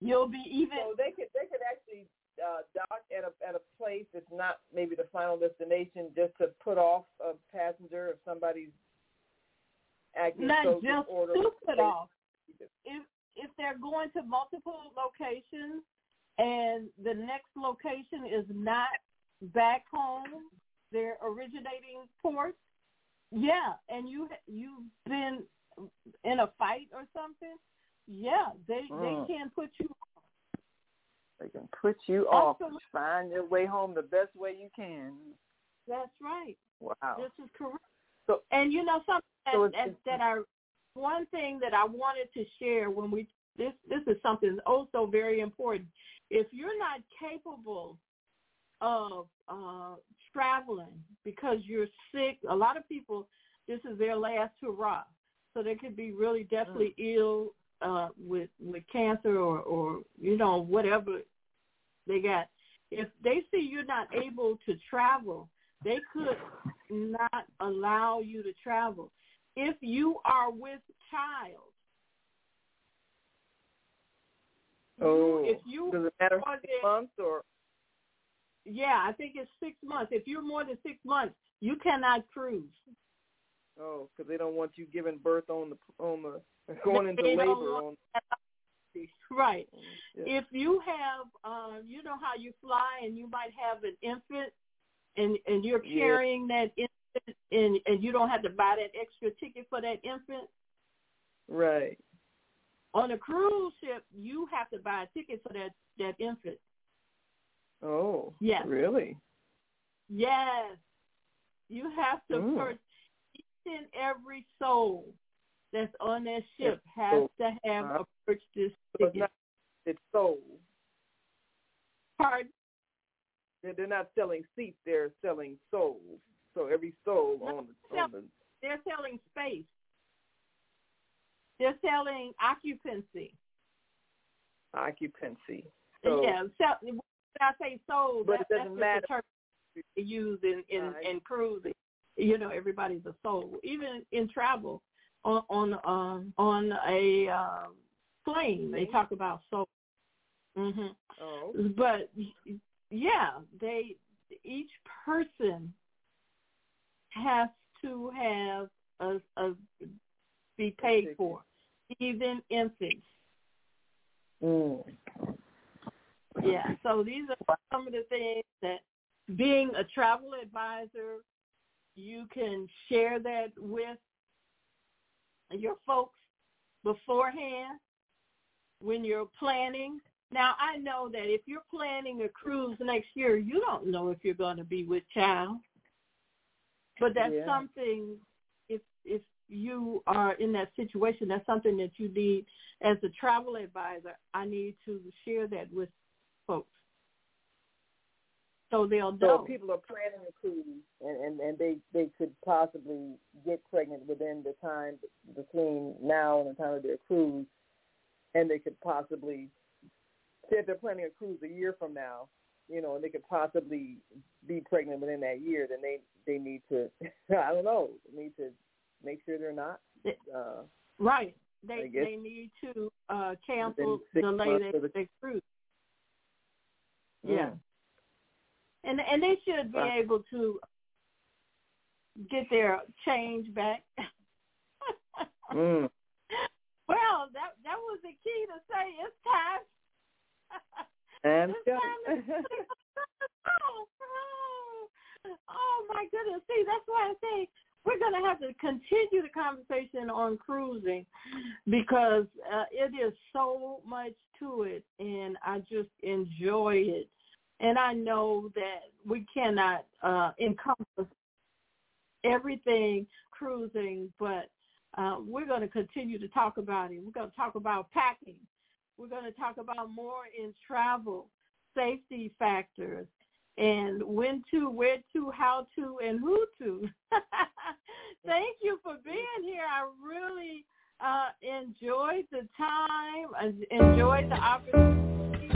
you'll be even. So they could they could actually uh, dock at a at a place that's not maybe the final destination, just to put off a passenger if somebody's acting not so just to put off. If if they're going to multiple locations and the next location is not back home, their originating port, yeah, and you you've been in a fight or something, yeah, they Mm. they can put you. Off. They can put you off. Find your way home the best way you can. That's right. Wow. This is correct. So, and you know something that, So that, that I one thing that I wanted to share when we this this is something also very important. If you're not capable of uh, traveling because you're sick, a lot of people this is their last hurrah. So they could be really deathly ill uh, with with cancer or or you know whatever they got. If they see you're not able to travel, they could not allow you to travel. If you are with child, oh, you, if you does it matter six than- months or yeah, I think it's six months. If you're more than six months, you cannot cruise. oh, because they don't want you giving birth on the on the going into labor on. Right. Yeah. If you have, um, you know how you fly, and you might have an infant, and and you're Yeah. carrying that infant, and and you don't have to buy that extra ticket for that infant. Right. On a cruise ship, you have to buy a ticket for that that infant. Oh. Yes. Really? Yes, you have to Mm. purchase each and every soul that's on that ship It's has sold. to have Uh-huh. a purchase So it's not. It's sold. Pardon? They're, they're not selling seats. They're selling souls. So every soul on the on the They're selling space. They're selling occupancy. occupancy. So yeah, so, when I say soul, But that, it doesn't that's matter. a term they use in in, Right. in cruising. You know, everybody's a soul. Even in travel, on on um, on a um, plane, they talk about soul. Mm-hmm. oh, But yeah, they each person has to have a, a be paid for, even infants. mm. Yeah. So these are some of the things that being a travel advisor, you can share that with your folks beforehand when you're planning. Now I know that if you're planning a cruise next year, you don't know if you're going to be with child. But that's Yeah. something if if you are in that situation, that's something that you need as a travel advisor. I need to share that with folks so they'll So know. people are planning a cruise and, and, and they, they could possibly get pregnant within the time between now and the time of their cruise, and they could possibly, say if they're planning a cruise a year from now, you know, and they could possibly be pregnant within that year, then they, they need to, I don't know, need to make sure they're not. Uh, Right. They they need to uh cancel, delay their, the- their cruise. Yeah. mm. And and they should be Right. able to get their change back. Mm. Well, that that was the key to say it's time. And it's time to oh, oh, oh my goodness. See, that's why I say we're going to have to continue the conversation on cruising because uh, it is so much to it, and I just enjoy it. And I know that we cannot uh, encompass everything cruising, but uh, we're going to continue to talk about it. We're going to talk about packing. We're going to talk about more in travel, safety factors, and when to, where to, how to, and who to. Thank you for being here. I really uh, enjoyed the time, I enjoyed the opportunity.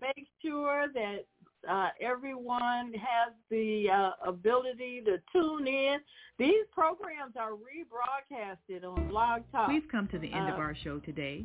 Make sure that uh, everyone has the uh, ability to tune in. These programs are rebroadcasted on Blog Talk. We've come to the end of Uh, our show today,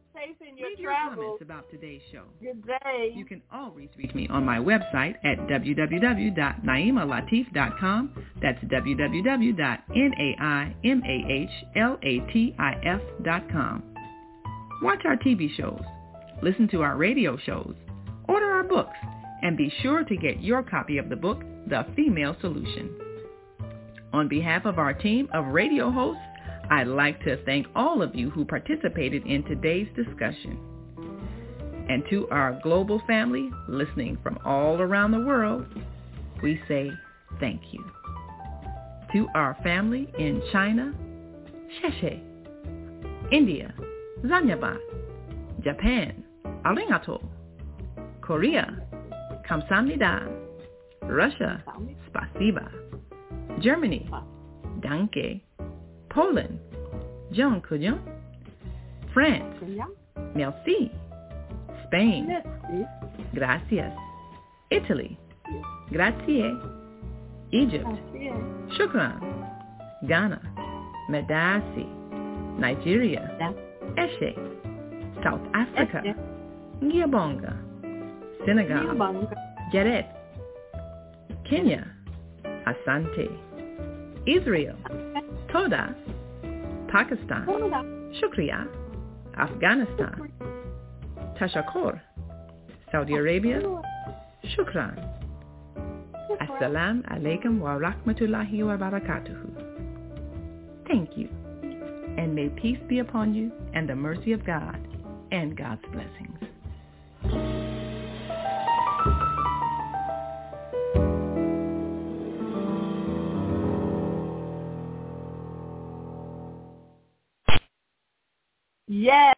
Safe in your Leave your comments about today's show. Good day. You can always reach me on my website at www.naimalatif.com. That's www.naimalatif.com. Watch our TV shows, listen to our radio shows, order our books, and be sure to get your copy of the book, The Female Solution. On behalf of our team of radio hosts, I'd like to thank all of you who participated in today's discussion. And to our global family listening from all around the world, we say thank you. To our family in China, Sheshe, India, Zanyaba, Japan, Arigato, Korea, Kamsamnida, Russia, Spasiba, Germany, Danke, Poland, John Kujon, France. Merci. Spain. Gracias. Italy. Grazie. Egypt. Shukran. Ghana. Medasi. Nigeria. Eshe. South Africa. Eshe. Ngiyabonga. Senegal. Geret. Kenya. Asante. Israel. Toda. Pakistan. Shukriya. Afghanistan. Tashakor. Saudi Arabia. Shukran. Assalamu alaikum wa rahmatullahi wa barakatuhu. Thank you. And may peace be upon you and the mercy of God and God's blessings. Yes.